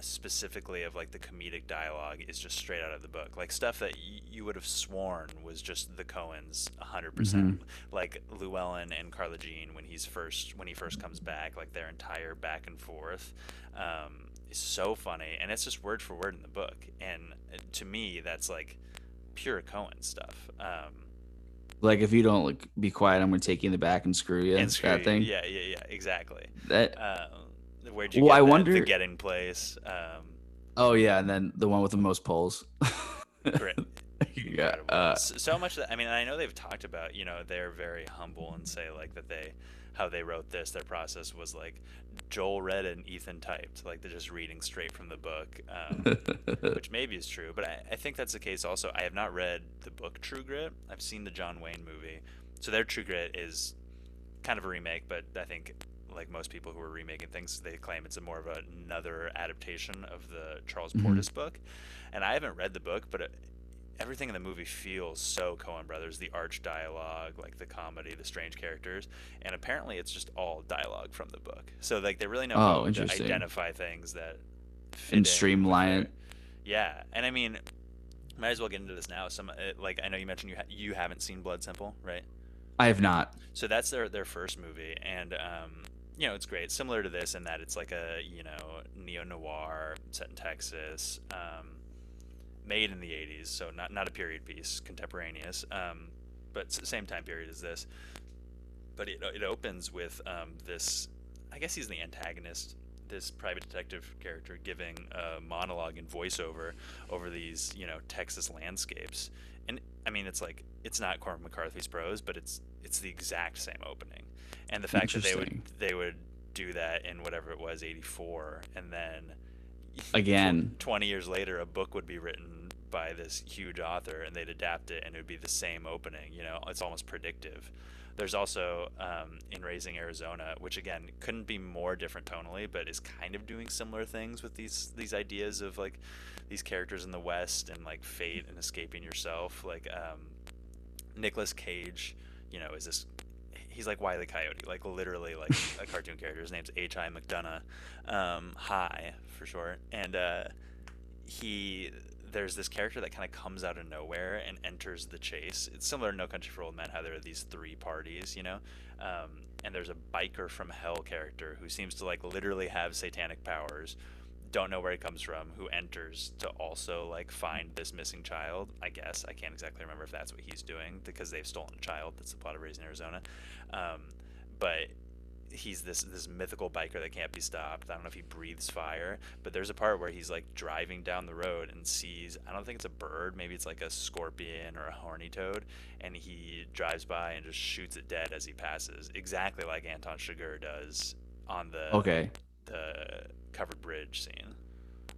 specifically of like the comedic dialogue is just straight out of the book like stuff that y- you would have sworn was just the coens 100% like llewellyn and carla jean when he's first when he first comes back like their entire back and forth um, is so funny and it's just word for word in the book and uh, to me that's like pure cohen stuff um, Like if you don't like be quiet, I'm gonna take you in the back and screw you. and that you. thing. yeah yeah yeah exactly That. um, where'd you Well, get I that? the wonder- getting place um, Oh yeah, and then the one with the most polls. *laughs* Yeah. Uh, S- so much that I mean, I know they've talked about. You know, they're very humble and say like that they, how they wrote this. Their process was like Joel read and Ethan typed. Like they're just reading straight from the book, um, *laughs* which maybe is true. But I, I think that's the case. Also, I have not read the book True Grit. I've seen the John Wayne movie. So their True Grit is kind of a remake, but I think like most people who are remaking things, they claim it's a more of a, another adaptation of the Charles Mhm. Portis book. And I haven't read the book, but it, everything in the movie feels so Coen Brothers. The arch dialogue, like the comedy, the strange characters, and apparently it's just all dialogue from the book. So like they really know Oh, how to identify things that fit And in streamline it. Yeah, and I mean, might as well get into this now. Some uh, like I know you mentioned you ha- you haven't seen Blood Simple, right? I have not. So that's their their first movie, and um, you know it's great, similar to this in that it's like a you know neo noir set in Texas, um, made in the '80s, so not not a period piece, contemporaneous, um, but same time period as this. But it it opens with um, this, I guess he's the antagonist. This private detective character giving a monologue and voiceover over these, you know, Texas landscapes, and I mean, it's like it's not Cormac McCarthy's prose, but it's it's the exact same opening, and the fact that they would they would do that in whatever it was, '84, and then Again. 20 years later, a book would be written by this huge author, and they'd adapt it, and it would be the same opening. You know, it's almost predictive. There's also um, in Raising Arizona, which again couldn't be more different tonally, but is kind of doing similar things with these these ideas of like these characters in the West and like fate and escaping yourself. Like um, Nicolas Cage, you know, is this he's like Wile E. Coyote, like literally like *laughs* a cartoon character. His name's H. I. McDunnough, um, High for short, and uh, he there's this character that kind of comes out of nowhere and enters the chase. It's similar to No Country for Old Men, how there are these three parties, you know, um, and there's a biker from hell character who seems to like literally have satanic powers, don't know where he comes from, who enters to also like find this missing child. I guess I can't exactly remember if that's what he's doing because they've stolen a child. That's the plot of Raising Arizona. Um, but he's this this mythical biker that can't be stopped. I don't know if he breathes fire, but there's a part where he's like driving down the road and sees I don't think it's a bird, maybe it's like a scorpion or a horny toad, and he drives by and just shoots it dead as he passes, exactly like Anton Chigurh does on the Okay. The covered bridge scene.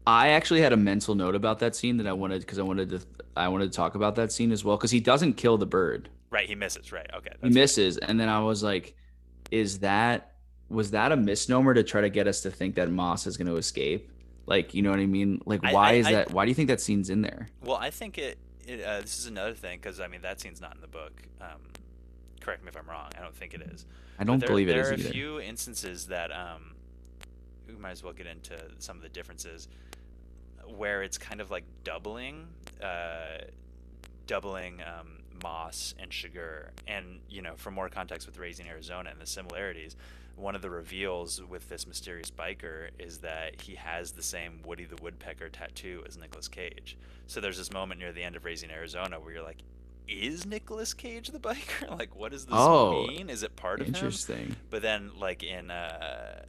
I actually had a mental note about that scene that I wanted because I wanted to I wanted to talk about that scene as well because he doesn't kill the bird. Right, he misses. Right, okay. He that's right. misses, and then I was like, "Is that was that a misnomer to try to get us to think that Moss is going to escape?" Like, you know what I mean? Like, why I- is I- that? Why do you think that scene's in there? Well, I think it. it uh, this is another thing because I mean that scene's not in the book. Um, correct me if I'm wrong. I don't think it is. I don't there, believe it there is There are either. a few instances that um, we might as well get into some of the differences where it's kind of like doubling, uh, doubling um, Moss and Chigurh, and you know, for more context with Raising Arizona and the similarities. One of the reveals with this mysterious biker is that he has the same Woody the Woodpecker tattoo as Nicolas Cage. So there's this moment near the end of Raising Arizona where you're like, is Nicolas Cage the biker? *laughs* like, what does this Oh, mean? Is it part of him? Interesting. But then, like in uh,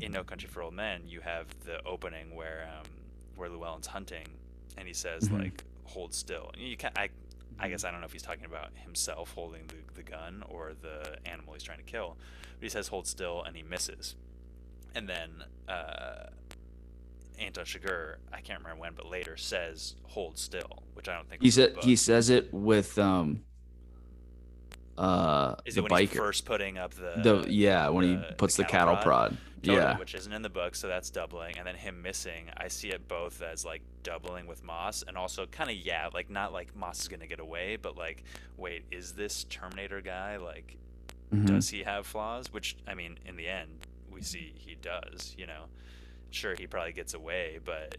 in No Country for Old Men, you have the opening where um, where Llewellyn's hunting, and he says Mhm. like, "Hold still." You can I. I guess I don't know if he's talking about himself holding the, the gun or the animal he's trying to kill, but he says hold still and he misses, and then uh, Anton Chigurh, I can't remember when, but later says hold still, which I don't think He the said he says it with um uh Is the it when he's biker. first putting up the the yeah, when he puts the, the cattle, cattle prod. Yeah. which isn't in the book, so that's doubling, and then him missing. I see it both as like doubling with Moss, and also kind of yeah, like not like Moss is gonna get away, but like, wait, is this Terminator guy like, Mhm. does he have flaws? Which I mean, in the end, we see he does. You know, sure he probably gets away, but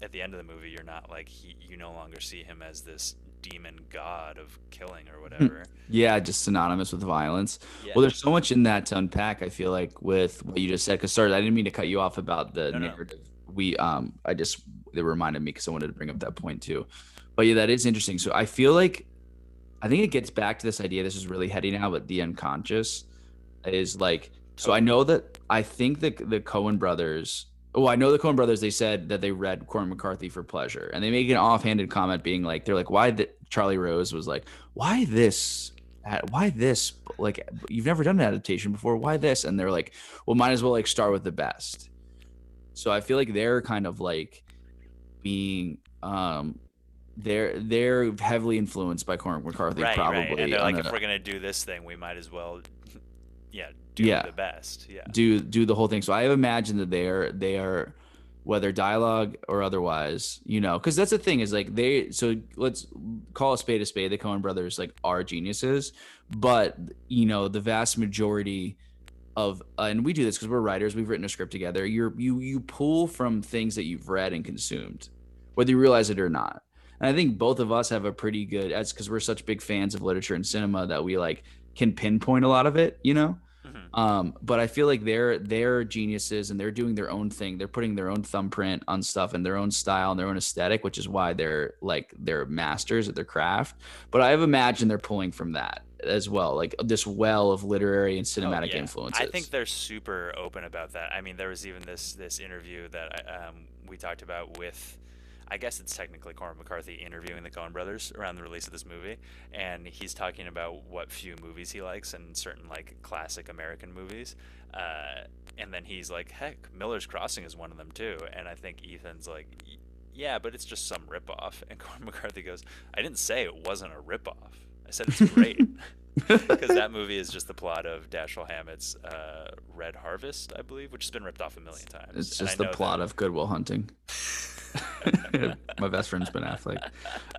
at the end of the movie, you're not like he. You no longer see him as this demon god of killing or whatever. Yeah, just synonymous with violence. yeah. Well, there's so much in that to unpack. I feel like with what you just said. Because sorry, I didn't mean to cut you off about the No, no. narrative. We um, I just it reminded me because I wanted to bring up that point too. But yeah, that is interesting. So I feel like I think it gets back to this idea. This is really heady now, but the unconscious is like. So I know that I think that the Coen brothers. Oh, I know the Coen brothers. They said that they read Cormac McCarthy for pleasure, and they make an offhanded comment, being like, "They're like, why that?" Charlie Rose was like, "Why this? Why this? Like, you've never done an adaptation before. Why this?" And they're like, "Well, might as well like start with the best." So I feel like they're kind of like being um they're they're heavily influenced by Cormac McCarthy, right, probably. right. And they're like, on if we're gonna do this thing, we might as well, *laughs* yeah, do Yeah. the best. Yeah. do do the whole thing. So I imagine that they are they are whether dialogue or otherwise, you know, because that's the thing is like they so let's call a spade a spade. The Coen brothers like are geniuses, but you know the vast majority of uh, and we do this because we're writers. We've written a script together. You're you you pull from things that you've read and consumed, whether you realize it or not. And I think both of us have a pretty good as because we're such big fans of literature and cinema that we like can pinpoint a lot of it, you know. Mhm. Um, but I feel like they're they're geniuses and they're doing their own thing. They're putting their own thumbprint on stuff and their own style and their own aesthetic, which is why they're like they're masters at their craft. But I have imagined they're pulling from that as well, like this well of literary and Oh, cinematic yeah. influences. I think they're super open about that. I mean, there was even this this interview that I, um, we talked about with. I guess it's technically Cormac McCarthy interviewing the Coen brothers around the release of this movie, and he's talking about what few movies he likes and certain like classic American movies. Uh, and then he's like, "Heck, Miller's Crossing is one of them too." And I think Ethan's like, "Yeah, but it's just some ripoff." *laughs* And Cormac McCarthy goes, "I didn't say it wasn't a ripoff. I said it's great." *laughs* because that movie is just the plot of Dashiell Hammett's uh, Red Harvest, I believe, which has been ripped off a million times. it's just the plot that- of Good Will Hunting. *laughs* *laughs* My best friend's Ben Affleck.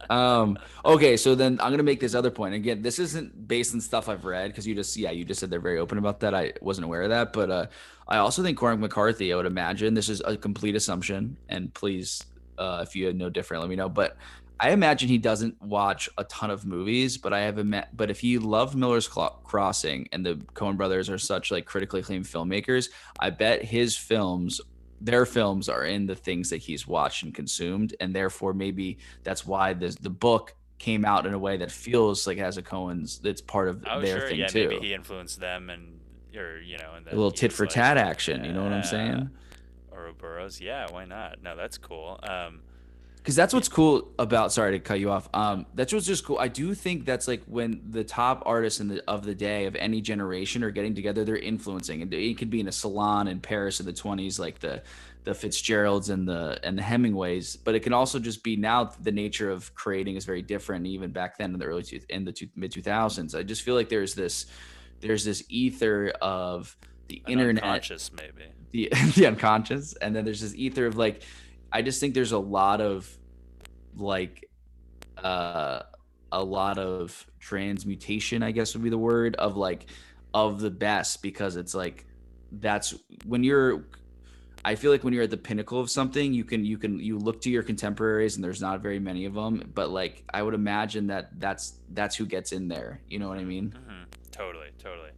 Um, okay, so then I'm gonna make this other point. Again, this isn't based on stuff I've read because you just yeah, you just said they're very open about that. I wasn't aware of that, but uh, I also think Cormac McCarthy. I would imagine this is a complete assumption, and please, uh, if you know different, let me know. But I imagine he doesn't watch a ton of movies, but I have met. But if he loved Miller's Crossing and the Coen Brothers are such like critically acclaimed filmmakers, I bet his films their films are in the things that he's watched and consumed, and therefore maybe that's why this the book came out in a way that feels like has a Coen's that's part of Oh, their sure. thing Yeah, too. maybe he influenced them and, or, you know, and a little tit for like, tat action. You know what I'm saying? Or Burroughs. Yeah, why not? No, that's cool. Um, because that's what's cool about sorry to cut you off um that's what's just cool i do think that's like when the top artists in the of the day of any generation are getting together they're influencing and it could be in a salon in paris in the 20s like the the fitzgeralds and the and the hemingways but it can also just be now the nature of creating is very different even back then in the early two, in the two, mid 2000s i just feel like there's this there's this ether of the an internet unconscious maybe. *laughs* the the unconscious and then there's this ether of like i just think there's a lot of like uh a lot of transmutation i guess would be the word of like of the best because it's like that's when you're i feel like when you're at the pinnacle of something you can you can you look to your contemporaries and there's not very many of them but like i would imagine that that's that's who gets in there you know what i mean hmm Totally, totally.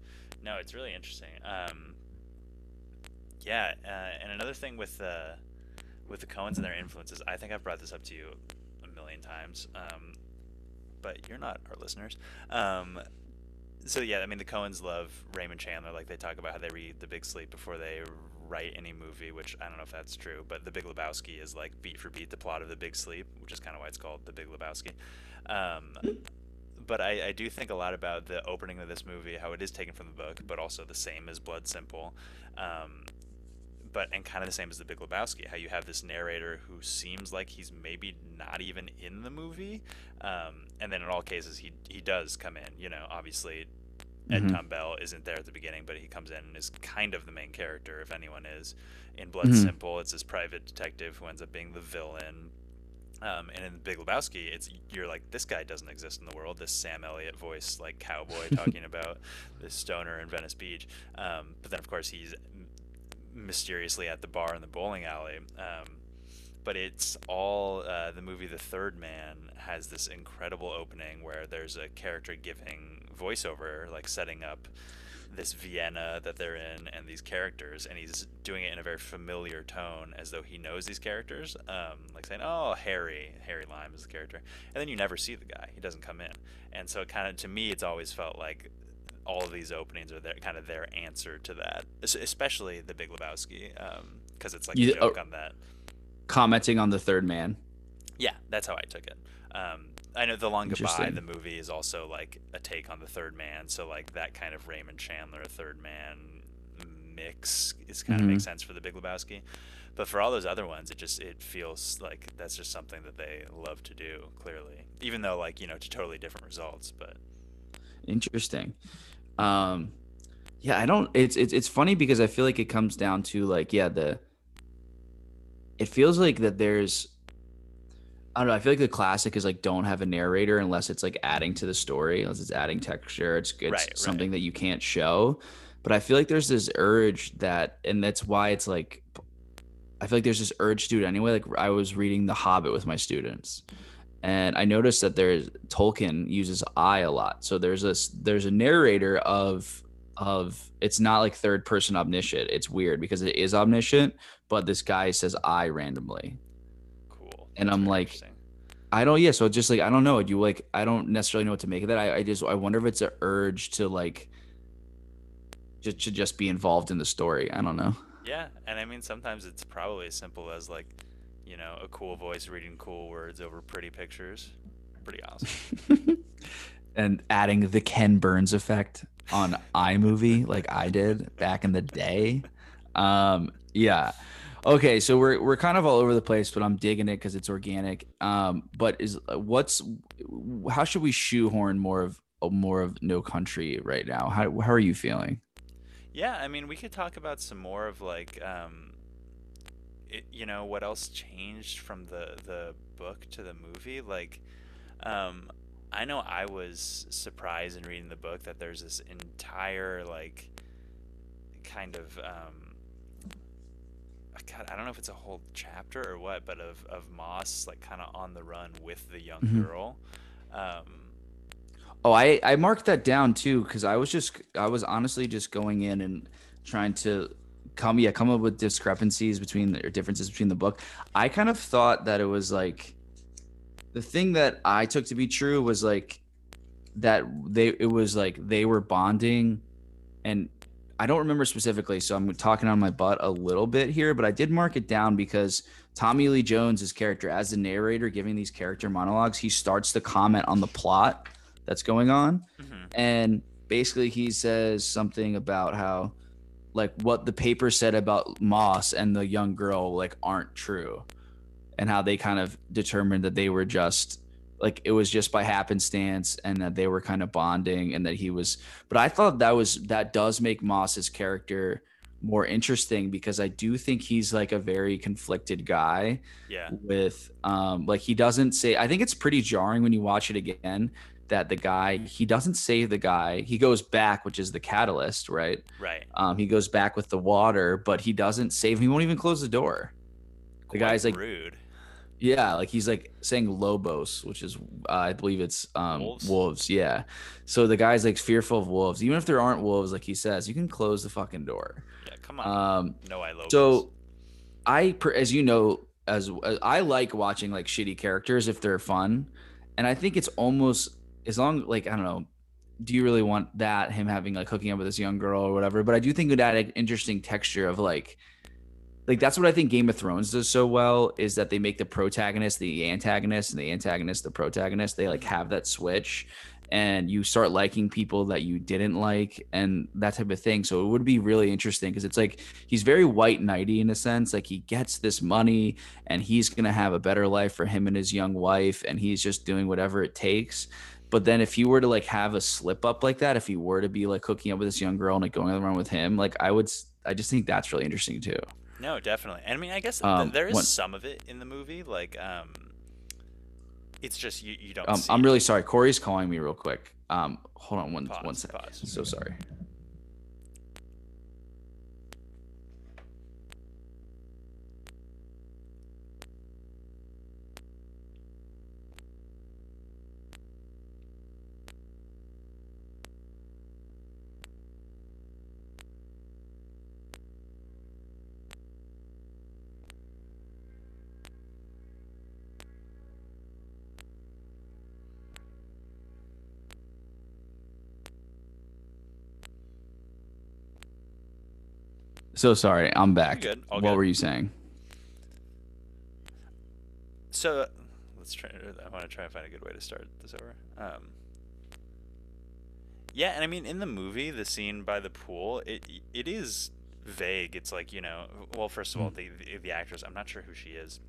No, it's really interesting. Um, yeah, uh, and another thing with uh, with the Coens and their influences, I think I've brought this up to you million times, um, but you're not our listeners. Um, so yeah, I mean the Coens love Raymond Chandler. Like they talk about how they read The Big Sleep before they write any movie, which I don't know if that's true. But The Big Lebowski is like beat for beat the plot of The Big Sleep, which is kind of why it's called The Big Lebowski. Um, but I, I do think a lot about the opening of this movie, how it is taken from the book, but also the same as Blood Simple, um, but and kind of the same as the Big Lebowski. How you have this narrator who seems like he's maybe not even in the movie, um, and then in all cases he he does come in. You know, obviously. Ed Mhm. Tom Bell isn't there at the beginning, but he comes in and is kind of the main character, if anyone is. In Blood Mhm. Simple, it's this private detective who ends up being the villain. Um, and in the Big Lebowski, it's you're like this guy doesn't exist in the world. This Sam Elliott voice, like cowboy, talking *laughs* about this stoner in Venice Beach. Um, but then, of course, he's mysteriously at the bar in the bowling alley. Um, but it's all uh, the movie The Third Man has this incredible opening where there's a character giving voiceover, like setting up this Vienna that they're in and these characters, and he's doing it in a very familiar tone, as though he knows these characters. Um, like saying, "Oh, Harry, Harry Lime is the character," and then you never see the guy; he doesn't come in. And so, it kind of to me, it's always felt like all of these openings are their kind of their answer to that, es- especially the Big Lebowski, because it's like You- a joke oh. on that. commenting on the third man Yeah, that's how I took it. Um, I know The Long Goodbye, the movie, is also like a take on the Third Man. So like that kind of Raymond Chandler Third Man mix is kind of Mhm. makes sense for the Big Lebowski. But for all those other ones, it just it feels like that's just something that they love to do. Clearly, even though like you know to totally different results. But Interesting. Um yeah, I don't it's it's it's funny because I feel like it comes down to like yeah, the it feels like that there's I don't know, I feel like the classic is like don't have a narrator unless it's like adding to the story, unless it's adding texture, it's it's Right, right. something that you can't show. But I feel like there's this urge that and that's why it's like I feel like there's this urge to do it anyway. Like I was reading The Hobbit with my students, and I noticed that there's Tolkien uses I a lot. So there's this there's a narrator of of it's not like third person omniscient. It's weird because it is omniscient, but this guy says I randomly. cool. And That's I'm like. I don't yeah, so just like I don't know. Do You like I don't necessarily know what to make of that. I, I just I wonder if it's an urge to like just to just be involved in the story. I don't know. yeah, and I mean sometimes it's probably as simple as like you know a cool voice reading cool words over pretty pictures. Pretty awesome. *laughs* and adding the Ken Burns effect on iMovie like I did back in the day. Um, yeah. Okay, so we're we're kind of all over the place, but I'm digging it because it's organic. Um, but is what's how should we shoehorn more of a more of No Country right now? How how are you feeling? Yeah, I mean, we could talk about some more of like, um, it, you know, what else changed from the the book to the movie. Like, um, I know I was surprised in reading the book that there's this entire like, kind of, um, God, I don't know if it's a whole chapter or what, but of of Moss like kind of on the run with the young Mhm. girl. Um, Oh, I I marked that down too because I was just I was honestly just going in and trying to come yeah come up with discrepancies between or differences between the book. I kind of thought that it was like the thing that I took to be true was like that they it was like they were bonding and I don't remember specifically, so I'm talking on my butt a little bit here, but I did mark it down because Tommy Lee Jones's character, as the narrator giving these character monologues, he starts to comment on the plot that's going on, Mhm. and basically he says something about how, like, what the paper said about Moss and the young girl like aren't true, and how they kind of determined that they were just like it was just by happenstance and that they were kind of bonding and that he was but i thought that was that does make moss's character more interesting because i do think he's like a very conflicted guy Yeah. with um like he doesn't say i think it's pretty jarring when you watch it again that the guy he doesn't save the guy he goes back which is the catalyst right Right. um he goes back with the water but he doesn't save him he won't even close the door the Quite guy's like rude. yeah, like he's like saying lobos, which is uh, I believe it's um Wolves? wolves. Yeah. So the guy's like fearful of wolves. Even if there aren't wolves, like he says, you can close the fucking door. Yeah. Come on. Um no, I love. so I as you know as, as I like watching like shitty characters if they're fun. And I think it's almost as long like I don't know do you really want that him having like hooking up with this young girl or whatever? But i do think it would add an interesting texture of like like that's what i think game of thrones does so well is that they make the protagonist the antagonist and the antagonist the protagonist. They like mm-hmm. have that switch and you start liking people that you didn't like and that type of thing. So it would be really interesting because it's like he's very white knighty in a sense like he gets this money and he's gonna have a better life for him and his young wife and he's just doing whatever it takes but then if you were to like have a slip up like that, if you were to be like hooking up with this young girl and like going around with him, like I would, I just think that's really interesting too. No, definitely. And I mean, I guess Um, there is one- some of it in the movie. Like, um, it's just you, you don't. Um, see I'm it. really sorry. Corey's calling me real quick. Um, hold on one Pause, one second. pause. So sorry. So sorry. I'm back. good, all what good. were you saying? So let's try. I want to try and find a good way to start this over. Um, yeah, and I mean, in the movie, the scene by the pool, it it is vague. It's like you know, well, first of all, the the, the actress. I'm not sure who she is.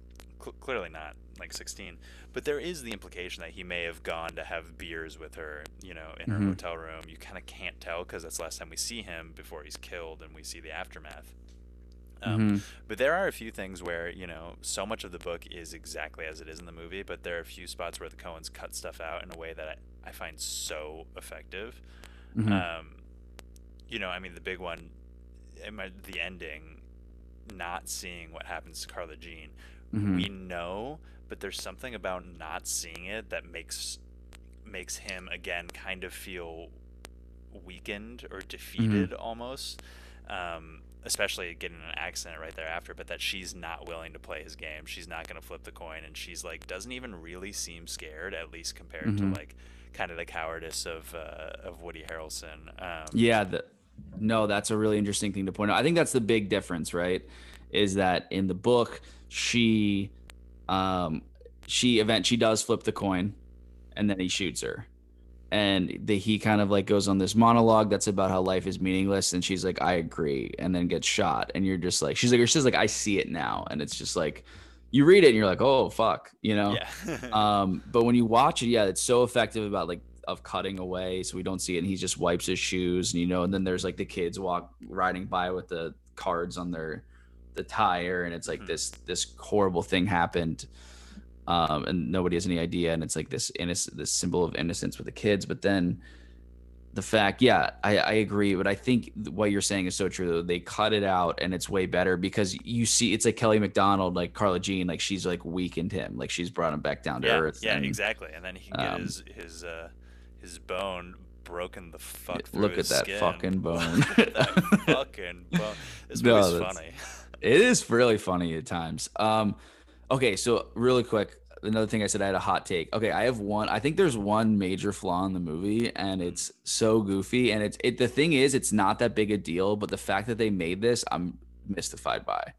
Cl- clearly not like 16, but there is the implication that he may have gone to have beers with her, you know, in her Mhm. hotel room. You kind of can't tell because that's the last time we see him before he's killed, and we see the aftermath. Um, Mhm. but there are a few things where you know so much of the book is exactly as it is in the movie, but there are a few spots where the Coens cut stuff out in a way that I, I find so effective. Mhm. Um, you know, I mean, the big one, am the ending, not seeing what happens to Carla Jean. Mhm. We know, but there's something about not seeing it that makes makes him again kind of feel weakened or defeated almost. Um, especially getting an accident right thereafter, but that she's not willing to play his game. She's not going to flip the coin, and she's like doesn't even really seem scared, at least compared Mhm. to like kind of the cowardice of uh, of Woody Harrelson. Um, Yeah, the, no, that's a really interesting thing to point out. I think that's the big difference, right? Is that in the book she um she event she does flip the coin and then he shoots her. And the, he kind of like goes on this monologue that's about how life is meaningless and she's like I agree and then gets shot and you're just like she's like she's like I see it now and it's just like you read it and you're like oh fuck, you know. yeah. *laughs* Um, but when you watch it, yeah, it's so effective about like of cutting away, so we don't see it, and he just wipes his shoes, and you know, and then there's like the kids walk riding by with the cards on their the tire, and it's like Mhm. this this horrible thing happened, um, and nobody has any idea, and it's like this innocent this symbol of innocence with the kids, but then the fact, yeah, I, I agree, but I think what you're saying is so true. Though they cut it out, and it's way better because you see, it's like Kelly Macdonald, like Carla Jean, like she's like weakened him, like she's brought him back down to yeah, earth. yeah, and, exactly. And then he can get um, his his uh, his bone broken the fuck Look at that skin. fucking *laughs* bone. Look at that *laughs* fucking bone. This No, movie's that's- funny. It is really funny at times. Um, okay, so really quick, another thing I said I had a hot take. Okay, I have one. I think there's one major flaw in the movie, and it's so goofy. And it's it. The thing is, it's not that big a deal, but the fact that they made this, I'm mystified by.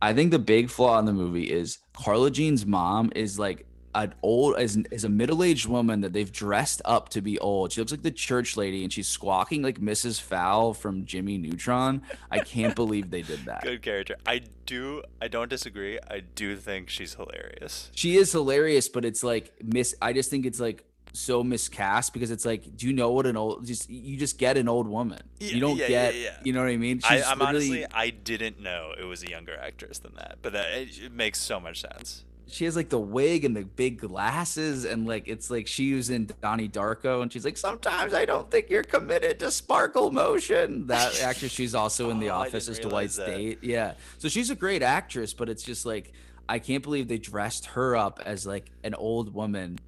I think the big flaw in the movie is Carla Jean's mom is like an old is, is a middle-aged woman that they've dressed up to be old. She looks like the church lady and she's squawking like Mrs. Fowl from Jimmy Neutron. I can't believe they did that. Good character. I do. I don't disagree. I do think she's hilarious. She is hilarious, but it's like miss I just think it's like so miscast because it's like, do you know what an old just you just get an old woman. Yeah, you don't yeah, get yeah, you know what I mean? I, She's I'm literally- honestly. I didn't know it was a younger actress than that, but that it, it makes so much sense. She has like the wig and the big glasses and like it's like she was in Donnie Darko and she's like sometimes I don't think you're committed to sparkle motion. That actress she's also in The *laughs* Oh, Office as Dwight's that. State. Yeah. So she's a great actress, but it's just like I can't believe they dressed her up as like an old woman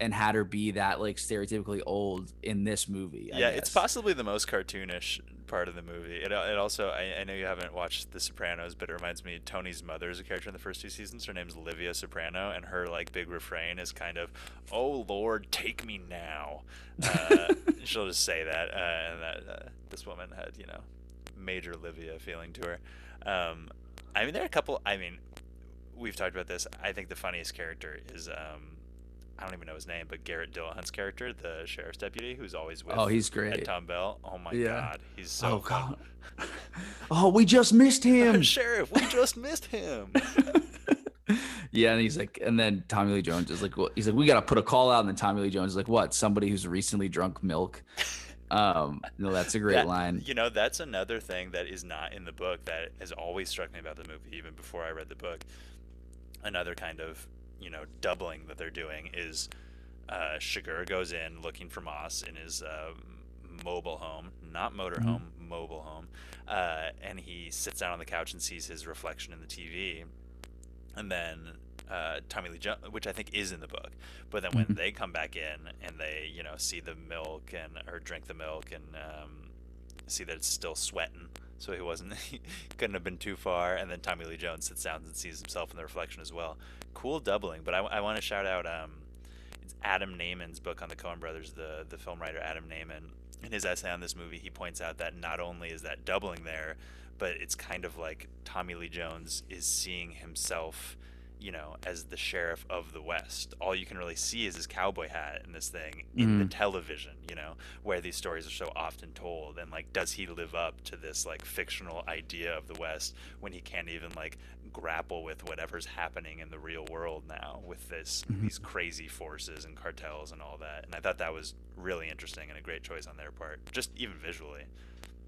and had her be that like stereotypically old in this movie. I yeah, it's possibly the most cartoonish part of the movie. It, it also, I, I know you haven't watched The Sopranos, but it reminds me Tony's mother is a character in the first two seasons. Her name's Livia Soprano, and her like big refrain is kind of, "Oh Lord, take me now." Uh, *laughs* she'll just say that, uh, and that uh, this woman had you know major Livia feeling to her. Um, I mean, there are a couple. I mean, we've talked about this. I think the funniest character is. Um, I don't even know his name, but Garrett Dillahunt's character, the sheriff's deputy, who's always with Oh, he's Ed great. Tom Bell. Oh my Yeah. god, he's so oh god. *laughs* oh, we just missed *laughs* him. Sheriff, we just missed him. *laughs* yeah, and he's like, and then Tommy Lee Jones is like, well, he's like, we gotta put a call out, and then Tommy Lee Jones is like, what? Somebody who's recently drunk milk. Um, no, that's a great That- line. You know, that's another thing that is not in the book that has always struck me about the movie, even before I read the book. Another kind of, you know, doubling that they're doing is uh, Chigurh goes in looking for Moss in his uh, mobile home, not motorhome, mobile home, uh, and he sits down on the couch and sees his reflection in the TV, and then uh, Tommy Lee Jones, which I think is in the book, but then when Mhm. they come back in and they, you know, see the milk and or drink the milk and um, see that it's still sweating, so he wasn't, *laughs* he couldn't have been too far, and then Tommy Lee Jones sits down and sees himself in the reflection as well. Cool doubling, but I, I want to shout out um, it's Adam Nayman's book on the Coen Brothers, the the film writer Adam Nayman. In his essay on this movie, he points out that not only is that doubling there, but it's kind of like Tommy Lee Jones is seeing himself, you know, as the sheriff of the West. All you can really see is his cowboy hat and this thing in the mm. television, you know, where these stories are so often told. And like, does he live up to this like fictional idea of the West when he can't even like grapple with whatever's happening in the real world now with this mm-hmm. these crazy forces and cartels and all that? And I thought that was really interesting and a great choice on their part, just even visually.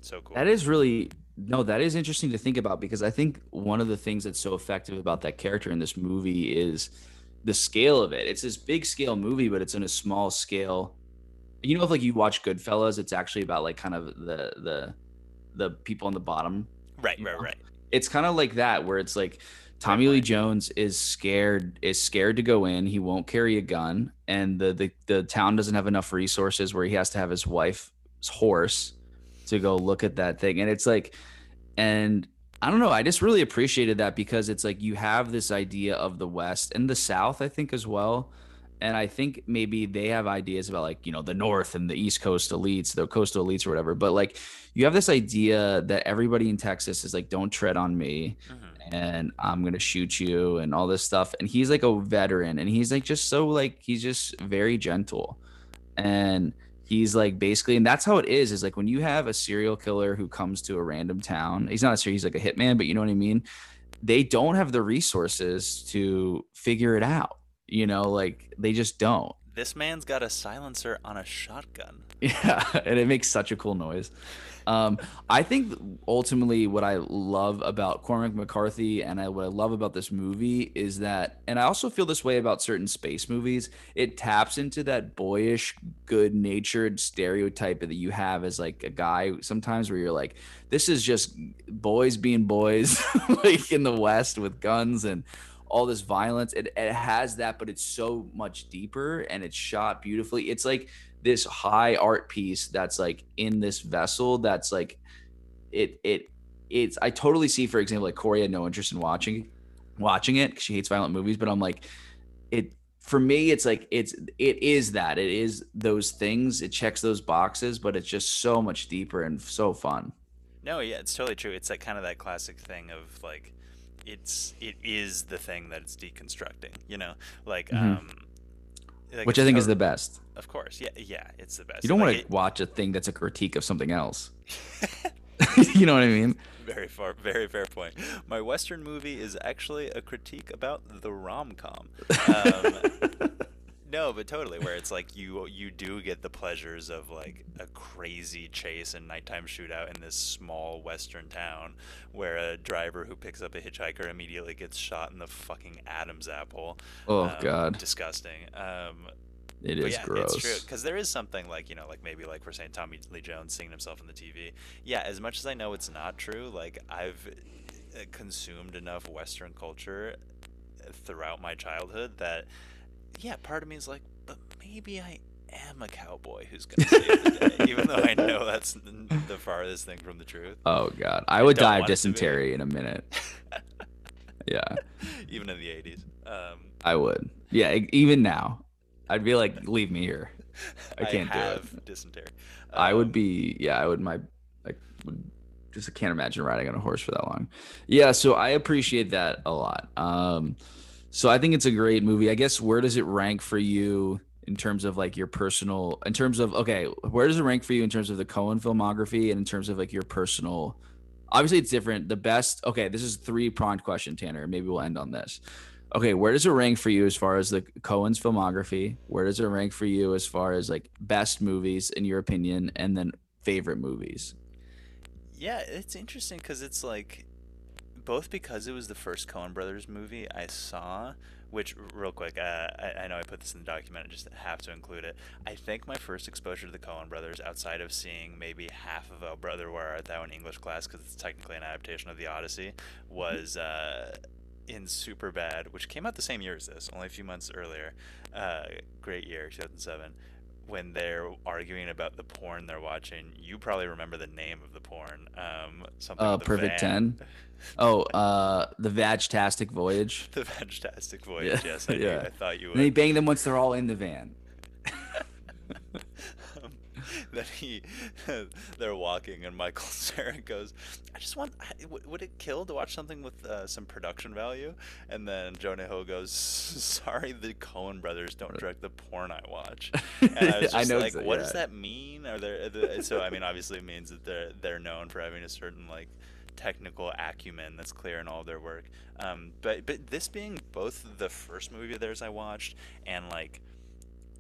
So cool. That is really no, that is interesting to think about because I think one of the things that's so effective about that character in this movie is the scale of it. It's this big scale movie, but it's in a small scale. You know, if like you watch Goodfellas, it's actually about like kind of the the the people on the bottom. right, right, know? right. It's kind of like that where it's like Tommy Lee. Jones is scared is scared to go in. He won't carry a gun, and the the the town doesn't have enough resources where he has to have his wife's horse to go look at that thing. And it's like, and I don't know. I just really appreciated that because it's like you have this idea of the West and the South, I think, as well. And I think maybe they have ideas about like, you know, the North and the East Coast elites, the coastal elites or whatever. But like, you have this idea that everybody in Texas is like, don't tread on me Mhm. and I'm gonna shoot you and all this stuff. And he's like a veteran and he's like just so like he's just very gentle. And he's like basically, and that's how it is, is like when you have a serial killer who comes to a random town, he's not a serial, he's like a hitman, but you know what I mean? They don't have the resources to figure it out. You know, like they just don't. This man's got a silencer on a shotgun. *laughs* Yeah, and it makes such a cool noise. Um, I think ultimately what I love about Cormac McCarthy and I, what I love about this movie is that, and I also feel this way about certain space movies, it taps into that boyish, good natured stereotype that you have as like a guy sometimes where you're like, this is just boys being boys, *laughs* like in the West with guns and all this violence. It, it has that, but it's so much deeper and it's shot beautifully. It's like, this high art piece that's like in this vessel that's like it it it's I totally see for example like Corey had no interest in watching watching it because she hates violent movies, but I'm like it for me it's like it's it is that it is those things it checks those boxes but it's just so much deeper and so fun No, yeah, it's totally true. It's like kind of that classic thing of like, it's it is the thing that it's deconstructing. You know, like Mhm. um, like which i think is the best Of course, yeah, yeah, it's the best. you don't Like, want to watch a thing that's a critique of something else *laughs* *laughs* you know what i mean Very far, very fair point. My Western movie is actually a critique about the rom com. *laughs* Um, no, but totally, where it's like you you do get the pleasures of like a crazy chase and nighttime shootout in this small Western town, where a driver who picks up a hitchhiker immediately gets shot in the fucking Adam's apple. oh Um, god disgusting. Um, it is yeah, gross It's true because there is something like you know, like maybe like we're saying Tommy Lee Jones seeing himself on the TV. Yeah, as much as I know it's not true, like I've uh, consumed enough Western culture throughout my childhood that yeah, part of me is like, but maybe I am a cowboy who's gonna save the day, *laughs* even though I know that's the farthest thing from the truth. oh god i I would die of want it to be. dysentery in a minute *laughs* yeah even in the '80s. Um, i would yeah even now i'd be like leave me here I can't do it. have dysentery. I would Um, be, yeah, I would. My, I would just can't imagine riding on a horse for that long. Yeah, so I appreciate that a lot. Um, so I think it's a great movie. I guess where does it rank for you in terms of like your personal, in terms of okay, where does it rank for you in terms of the Coen filmography and in terms of like your personal? Obviously, it's different. The best. Okay, this is three pronged question, Tanner. Maybe we'll end on this. Okay, where does it rank for you as far as the Coen's filmography? Where does it rank for you as far as like best movies in your opinion, and then favorite movies? Yeah, it's interesting because it's like both because it was the first Coen Brothers movie I saw, which real quick, uh, I, I know I put this in the document, I just have to include it. I think my first exposure to the Coen Brothers, outside of seeing maybe half of Oh Brother Where Art Thou in English class, because it's technically an adaptation of the Odyssey, was uh, in Superbad, which came out the same year as this, only a few months earlier. Uh, great year, 2007 when they're arguing about the porn they're watching, you probably remember the name of the porn. Um, something. Uh, with Perfect. 10? Oh, uh, the Vagtastic Voyage. *laughs* the Fantastic Voyage. Yeah, Yes, I, *laughs* yeah. I thought you would. And he would. banged them once they're all in the van. *laughs* *laughs* then he, *laughs* they're walking, and Michael *laughs* Cera goes, "I just want. Would it kill to watch something with uh, some production value?" And then Jonah Hill goes, "Sorry, the Coen Brothers don't direct the porn I watch." And I was just I know like, "What does that mean?" Are there? the- So I mean, obviously, it means that they're they're known for having a certain like technical acumen that's clear in all of their work. Um, but but this being both the first movie of theirs I watched and like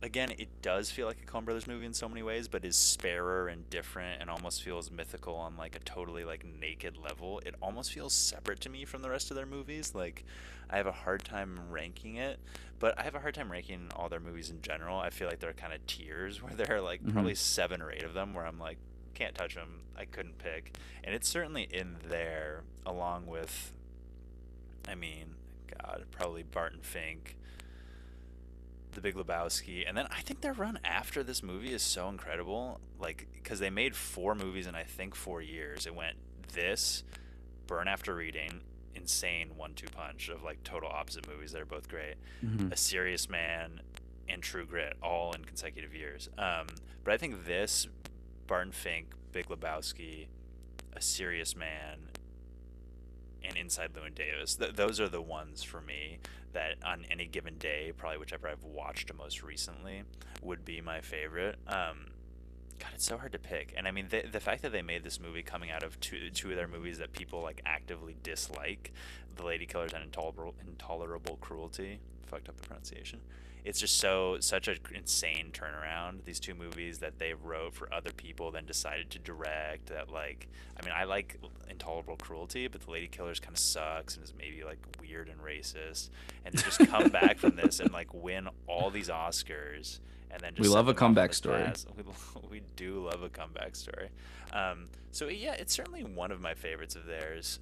again, it does feel like a Coen Brothers movie in so many ways, but is sparer and different and almost feels mythical on like a totally like naked level. It almost feels separate to me from the rest of their movies. Like I have a hard time ranking it, but I have a hard time ranking all their movies in general. I feel like there are kind of tiers *laughs* where there are like Mhm. probably seven or eight of them where I'm like can't touch them. I couldn't pick, and it's certainly in there along with. I mean, God, probably Barton Fink. The Big Lebowski, and then I think their run after this movie is so incredible. Like, because they made four movies in I think four years. It went this, Burn After Reading, insane one-two punch of like total opposite movies that are both great. Mhm. A Serious Man, and True Grit, all in consecutive years. Um, but I think this, Barton Fink, Big Lebowski, A Serious Man, and Inside Llewyn Davis. Th- those are the ones for me that on any given day, probably whichever I've watched most recently, would be my favorite. Um, God, it's so hard to pick. And I mean, the, the fact that they made this movie coming out of two, two of their movies that people like actively dislike, The Lady Killers and Intolerable, Intolerable Cruelty, fucked up the pronunciation. It's just so such an insane turnaround. These two movies that they wrote for other people, then decided to direct. That like, I mean, I like Intolerable Cruelty, but The Lady Killers kind of sucks and is maybe like weird and racist. And to just *laughs* come back from this and like win all these Oscars, and then just We love a them off in comeback story. *laughs* We, we do love a comeback story. Um, so yeah, it's certainly one of my favorites of theirs.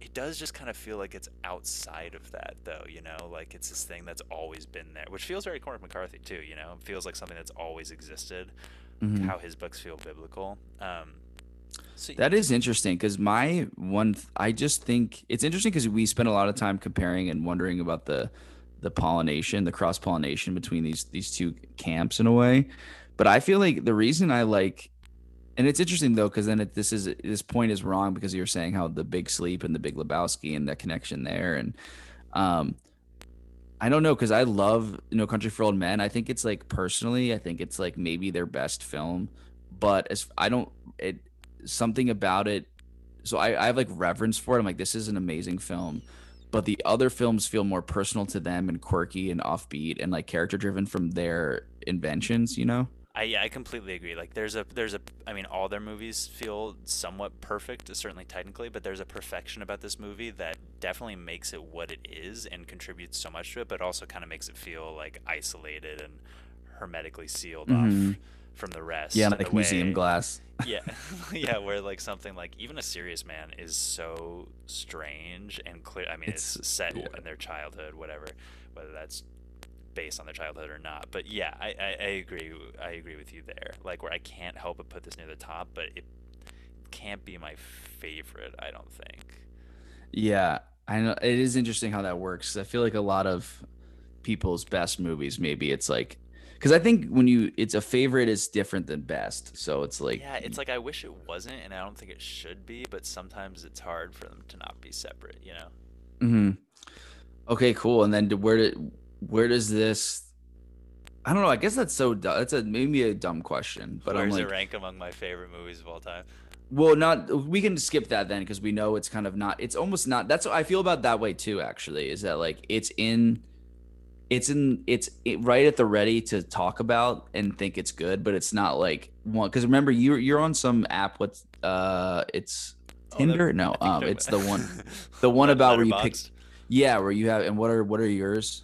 It does just kind of feel like it's outside of that though you know like it's this thing that's always been there which feels very cormac mccarthy too you know it feels like something that's always existed Mhm. how his books feel biblical um so That is interesting because my one, th- I just think it's interesting because we spend a lot of time comparing and wondering about the the pollination, the cross pollination between these these two camps in a way. But I feel like the reason I like, and it's interesting though because then it, this is this point is wrong because you're saying how the Big Sleep and the Big Lebowski and that connection there, and um, I don't know because I love No Country for Old Men. I think it's like personally, I think it's like maybe their best film, but as I don't it something about it. So I, I have like reverence for it. I'm like, this is an amazing film. But the other films feel more personal to them and quirky and offbeat and like character driven from their inventions, you know? I yeah, I completely agree. Like there's a there's a I mean all their movies feel somewhat perfect, certainly technically, but there's a perfection about this movie that definitely makes it what it is and contributes so much to it, but also kind of makes it feel like isolated and hermetically sealed Mhm. off from the rest. Yeah, like museum way- glass. *laughs* yeah *laughs* yeah where like something like even a serious man is so strange and clear i mean it's, It's- set yeah. in their childhood whatever whether that's based on their childhood or not but yeah I, I i agree i agree with you there like where i can't help but put this near the top but it can't be my favorite i don't think Yeah, I know it is interesting how that works. I feel like a lot of people's best movies, maybe it's like, because I think when you, it's a favorite is different than best. So it's like, yeah it's like i wish it wasn't and i don't think it should be but sometimes it's hard for them to not be separate you know hmm Okay, cool. And then where did where does this? I don't know. I guess that's so. du- That's a maybe a dumb question, but where I'm does like, it rank among my favorite movies of all time well, not. We can skip that then because we know it's kind of not. It's almost not. That's what I feel about that way too. Actually, is that like it's in, it's in, it's it, right at the ready to talk about and think it's good, but it's not like one. Because remember, you you're on some app. What's uh, it's Oh, that- Tinder? no, um, it's the one. *laughs* The one about where you pick. Yeah, where you have and what are what are yours?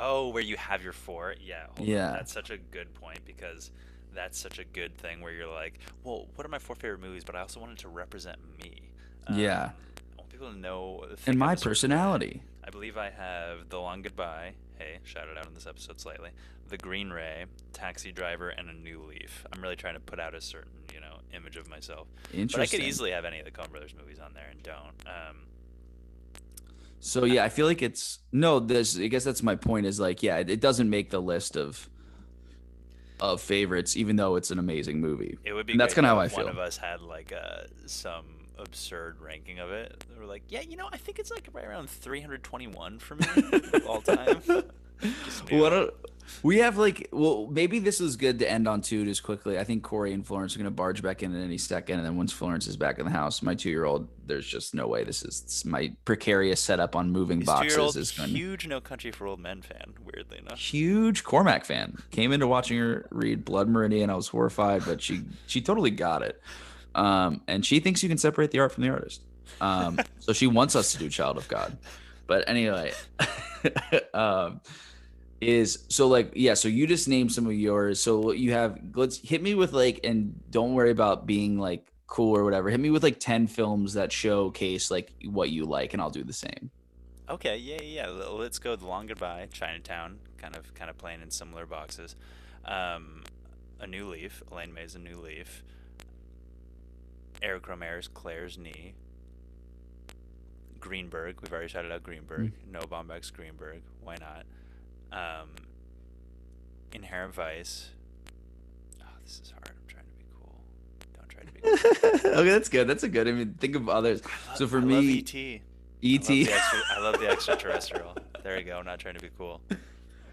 Oh, where you have your four? Yeah. hold on. Yeah. That's such a good point because that's such a good thing where you're like, well, what are my four favorite movies? But I also wanted to represent me. Yeah. Um, I want people to know. and my personality. I believe I have The Long Goodbye. Hey, shout it out in this episode slightly. The Green Ray, Taxi Driver, and A New Leaf. I'm really trying to put out a certain, you know, image of myself. Interesting. But I could easily have any of the Coen Brothers movies on there and don't. Um, So yeah, I feel like it's no. This I guess that's my point. Is like yeah, it, it doesn't make the list of of favorites, even though it's an amazing movie. It would be. And that's kinda how I feel. One of us had like uh, some absurd ranking of it. We're like, yeah, you know, I think it's like right around 321 for me all time. *laughs* What a, we have like well maybe this is good to end on too just quickly. I think Corey and Florence are gonna barge back in at any second, and then once Florence is back in the house, my two year old, there's just no way this is this- my precarious setup on moving His boxes is going. huge No Country for Old Men fan. Weirdly enough. huge Cormac fan. Came into watching her read Blood Meridian. I was horrified, but she she totally got it. Um, and she thinks you can separate the art from the artist. Um, so she wants us to do Child of God. But anyway, *laughs* um, is so like yeah. So you just named some of yours. So you have let's hit me with like, and don't worry about being like cool or whatever. Hit me with like ten films that showcase like what you like, and I'll do the same. Okay, yeah, yeah. Let's go. The Long Goodbye, Chinatown, kind of, kind of playing in similar boxes. Um, a New Leaf, Elaine May's A New Leaf. Eric Rohmer's Claire's Knee. Greenberg, we've already shouted out Greenberg. Noah Baumbach's Greenberg. Why not? Um, Inherent Vice. Oh, this is hard. I'm trying to be cool. Don't try to be cool. *laughs* okay, that's good. That's a good. I mean, think of others. So for I me, love E.T. ET, I love, the extra, I love the extraterrestrial. There you go. I'm not trying to be cool. *laughs*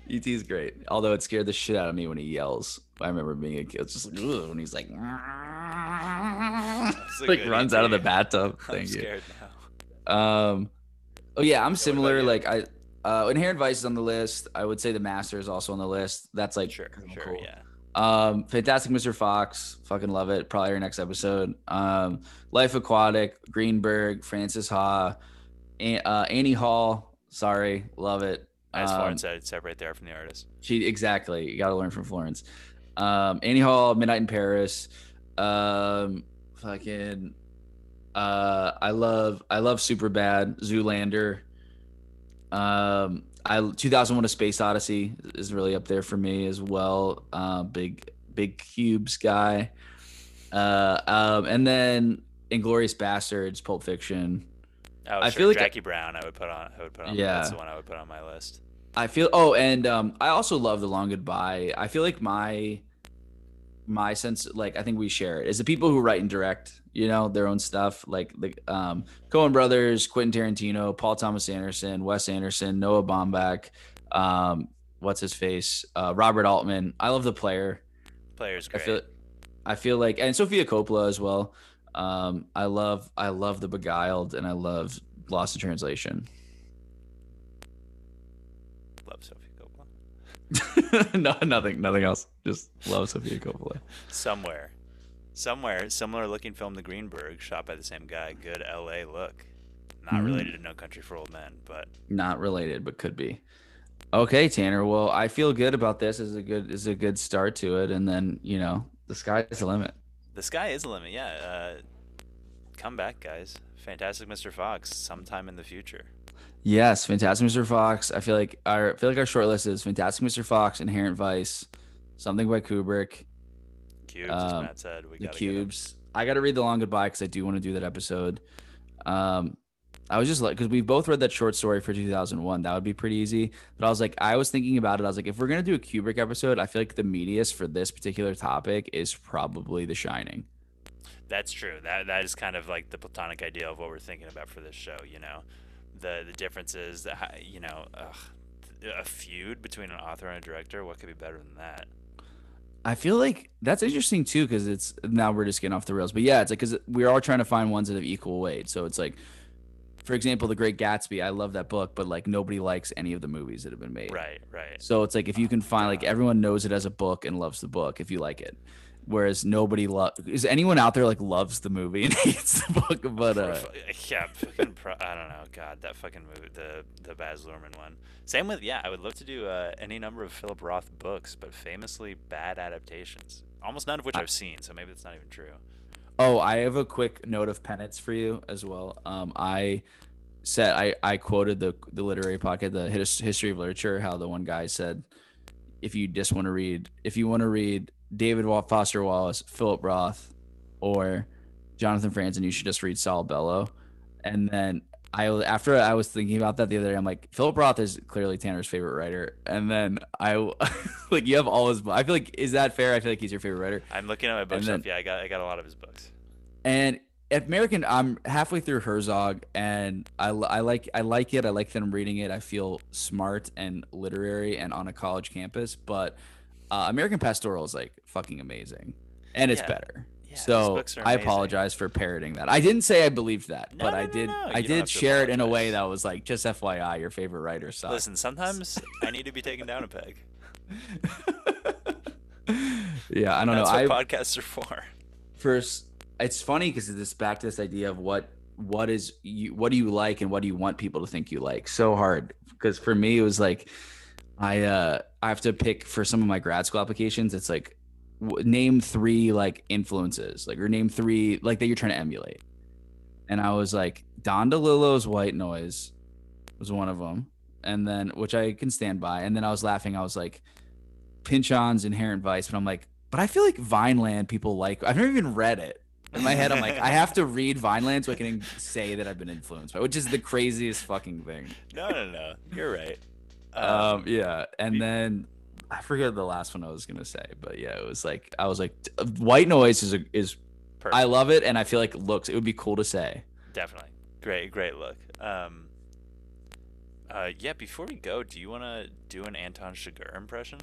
ET is great. Although it scared the shit out of me when he yells. I remember being a kid. It's just like "Ugh," when he's like, *laughs* like runs out of the ET. bathtub. I'm you. scared now. Um, oh yeah, I'm similar. Like I, uh, Inherent Vice is on the list. I would say The Master is also on the list. That's like Sure, sure, cool. yeah. Um, Fantastic Mr. Fox, fucking love it. Probably our next episode. Um, Life Aquatic, Greenberg, Frances Ha, An- uh, Annie Hall. Sorry, love it. As Um, Florence said, separate there from the artist. She exactly. You got to learn from Florence. Um, Annie Hall, Midnight in Paris. Um, fucking. Uh, I love I love Superbad, Zoolander. Um, I 2001: A Space Odyssey is really up there for me as well. Uh, big big cubes guy. Uh, um, and then Inglourious Basterds, Pulp Fiction. Oh, I sure. feel like I- Jackie Brown. I would put on. I would put on. Yeah. that's the one I would put on my list. I feel oh, and um, I also love the long goodbye. I feel like my my sense, like I think we share it, is the people who write and direct, you know, their own stuff, like the um, Coen Brothers, Quentin Tarantino, Paul Thomas Anderson, Wes Anderson, Noah Baumbach, um, what's his face, uh, Robert Altman. I love the player. Players I great. feel I feel like and Sofia Coppola as well. Um, I love I love the Beguiled and I love Lost in Translation. Love Sophie Coppola. *laughs* no, nothing, nothing else. Just love Sofia Coppola. Somewhere, somewhere, similar looking film The Greenberg, shot by the same guy. Good L.A. look. Not Mhm. related to No Country for Old Men, but Not related, but could be. Okay, Tanner. Well, I feel good about this. Is a good is a good start to it, and then you know the sky is the limit. the sky is the limit. Yeah. Uh, come back, guys. Fantastic Mr. Fox, sometime in the future. Yes, Fantastic Mr. Fox. I feel like our I feel like our short list is Fantastic Mr. Fox, Inherent Vice, something by Kubrick, Cubes, as Um, Matt said. We The gotta get 'em. Cubes. I got to read The Long Goodbye because I do want to do that episode. Um, I was just like, because we both read that short story for 2001. That would be pretty easy. But I was like, I was thinking about it. I was like, if we're gonna do a Kubrick episode, I feel like the meatiest for this particular topic is probably The Shining. That's true. That that is kind of like the platonic ideal of what we're thinking about for this show. You know, the the differences. The you know, ugh, a feud between an author and a director. What could be better than that? I feel like that's interesting too, because it's now we're just getting off the rails. But yeah, it's like because we're trying to find ones that have equal weight. So it's like, for example, The Great Gatsby. I love that book, but like nobody likes any of the movies that have been made. Right, right. So it's like if you can find like everyone knows it as a book and loves the book if you like it. Whereas nobody loves is anyone out there like loves the movie and *laughs* hates the book, but uh yeah, fucking pro- I don't know. God, that fucking movie, the the Baz Luhrmann one. Same with yeah. I would love to do uh, any number of Philip Roth books, but famously bad adaptations. Almost none of which I- I've seen, so maybe that's not even true. oh, I have a quick note of penance for you as well. Um I said I I quoted the the literary pocket, the his, history of literature, how the one guy said if you just want to read if you want to read David Foster Wallace, Philip Roth, or Jonathan Franzen, you should just read Saul Bellow. And then I after I was thinking about that the other day, I'm like, Philip Roth is clearly Tanner's favorite writer. And then I *laughs* like you have all his. I feel like is that fair? I feel like he's your favorite writer. I'm looking at my bookshelf. yeah, I got I got a lot of his books. And American, I'm halfway through Herzog, and I, I like I like it. I like that I'm reading it. I feel smart and literary and on a college campus. But uh, American Pastoral is like fucking amazing, and it's Yeah. better. Yeah, so I apologize for parroting that. I didn't say I believed that, No, but no, I did. no, I did share it in a way that was like, just FYI, your favorite writer sucks. Listen, sometimes I need to be taken down a peg. *laughs* yeah, I don't That's know. I podcasts are for. first it's funny because it's back to this idea of what what is you what do you like and what do you want people to think you like so hard because for me it was like i uh i have to pick for some of my grad school applications it's like w- name three like influences like or name three like that you're trying to emulate and i was like don delillo's white noise was one of them and then which i can stand by and then i was laughing i was like pynchon's inherent vice but i'm like but i feel like vineland people like i've never even read it in my head i'm like i have to *laughs* read vineland so i can say that i've been influenced by which is the craziest fucking thing No, no, no. You're right. Um yeah and then i forget the last one i was gonna say but yeah it was like i was like white noise is a, is perfect. i love it and i feel like it looks it would be cool to say Definitely. Great, great look. Um, uh, yeah, before we go, do you want to do an Anton Chigurh impression?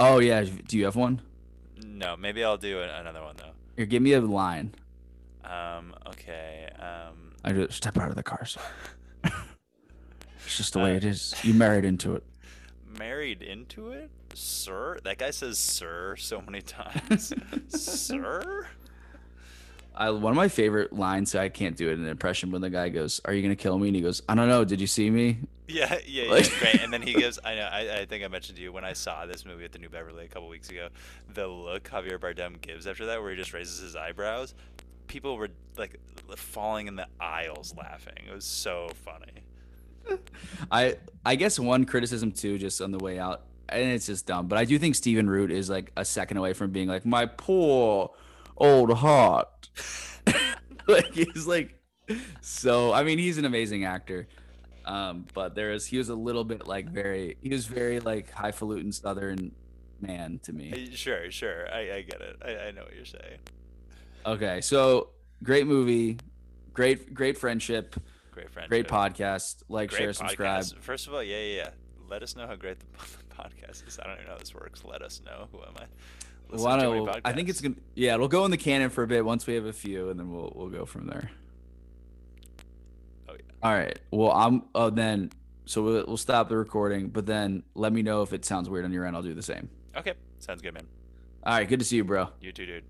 oh yeah do you have one No, maybe I'll do another one, though. here give me a line Um, okay. Um, i just step out of the car sir. *laughs* it's just the way it is you married into it *laughs* married into it? Sir? That guy says sir so many times. *laughs* sir? I, one of my favorite lines, so I can't do it in an impression, when the guy goes, "Are you gonna kill me?" and he goes, "I don't know. Did you see me?" Yeah, yeah, yeah, great. And then he *laughs* goes, I know, I, I think I mentioned to you when I saw this movie at the New Beverly a couple weeks ago, the look Javier Bardem gives after that, where he just raises his eyebrows, people were like falling in the aisles laughing. It was so funny. I I guess one criticism too, just on the way out, and it's just dumb, but I do think Stephen Root is like a second away from being like my poor old heart. *laughs* like he's like so. I mean, he's an amazing actor, um, but there is he was a little bit like very he was very like highfalutin Southern man to me. Uh, Sure, sure. I, I get it. I, I know what you're saying. Okay, so great movie, great great friendship, Great great podcast. Like, Great share, subscribe. First of all, yeah, yeah, yeah. Let us know how great the, *laughs* the podcast is. I don't even know how this works. Let us know. Who am I? Well, I. I think it's gonna. Yeah, it'll go in the canon for a bit once we have a few, and then we'll we'll go from there. Oh, yeah. All right. Well, I'm. Oh, then. So we'll, we'll stop the recording, but then let me know if it sounds weird on your end. I'll do the same. Okay, sounds good, man. All right. Good to see you, bro. You too, dude.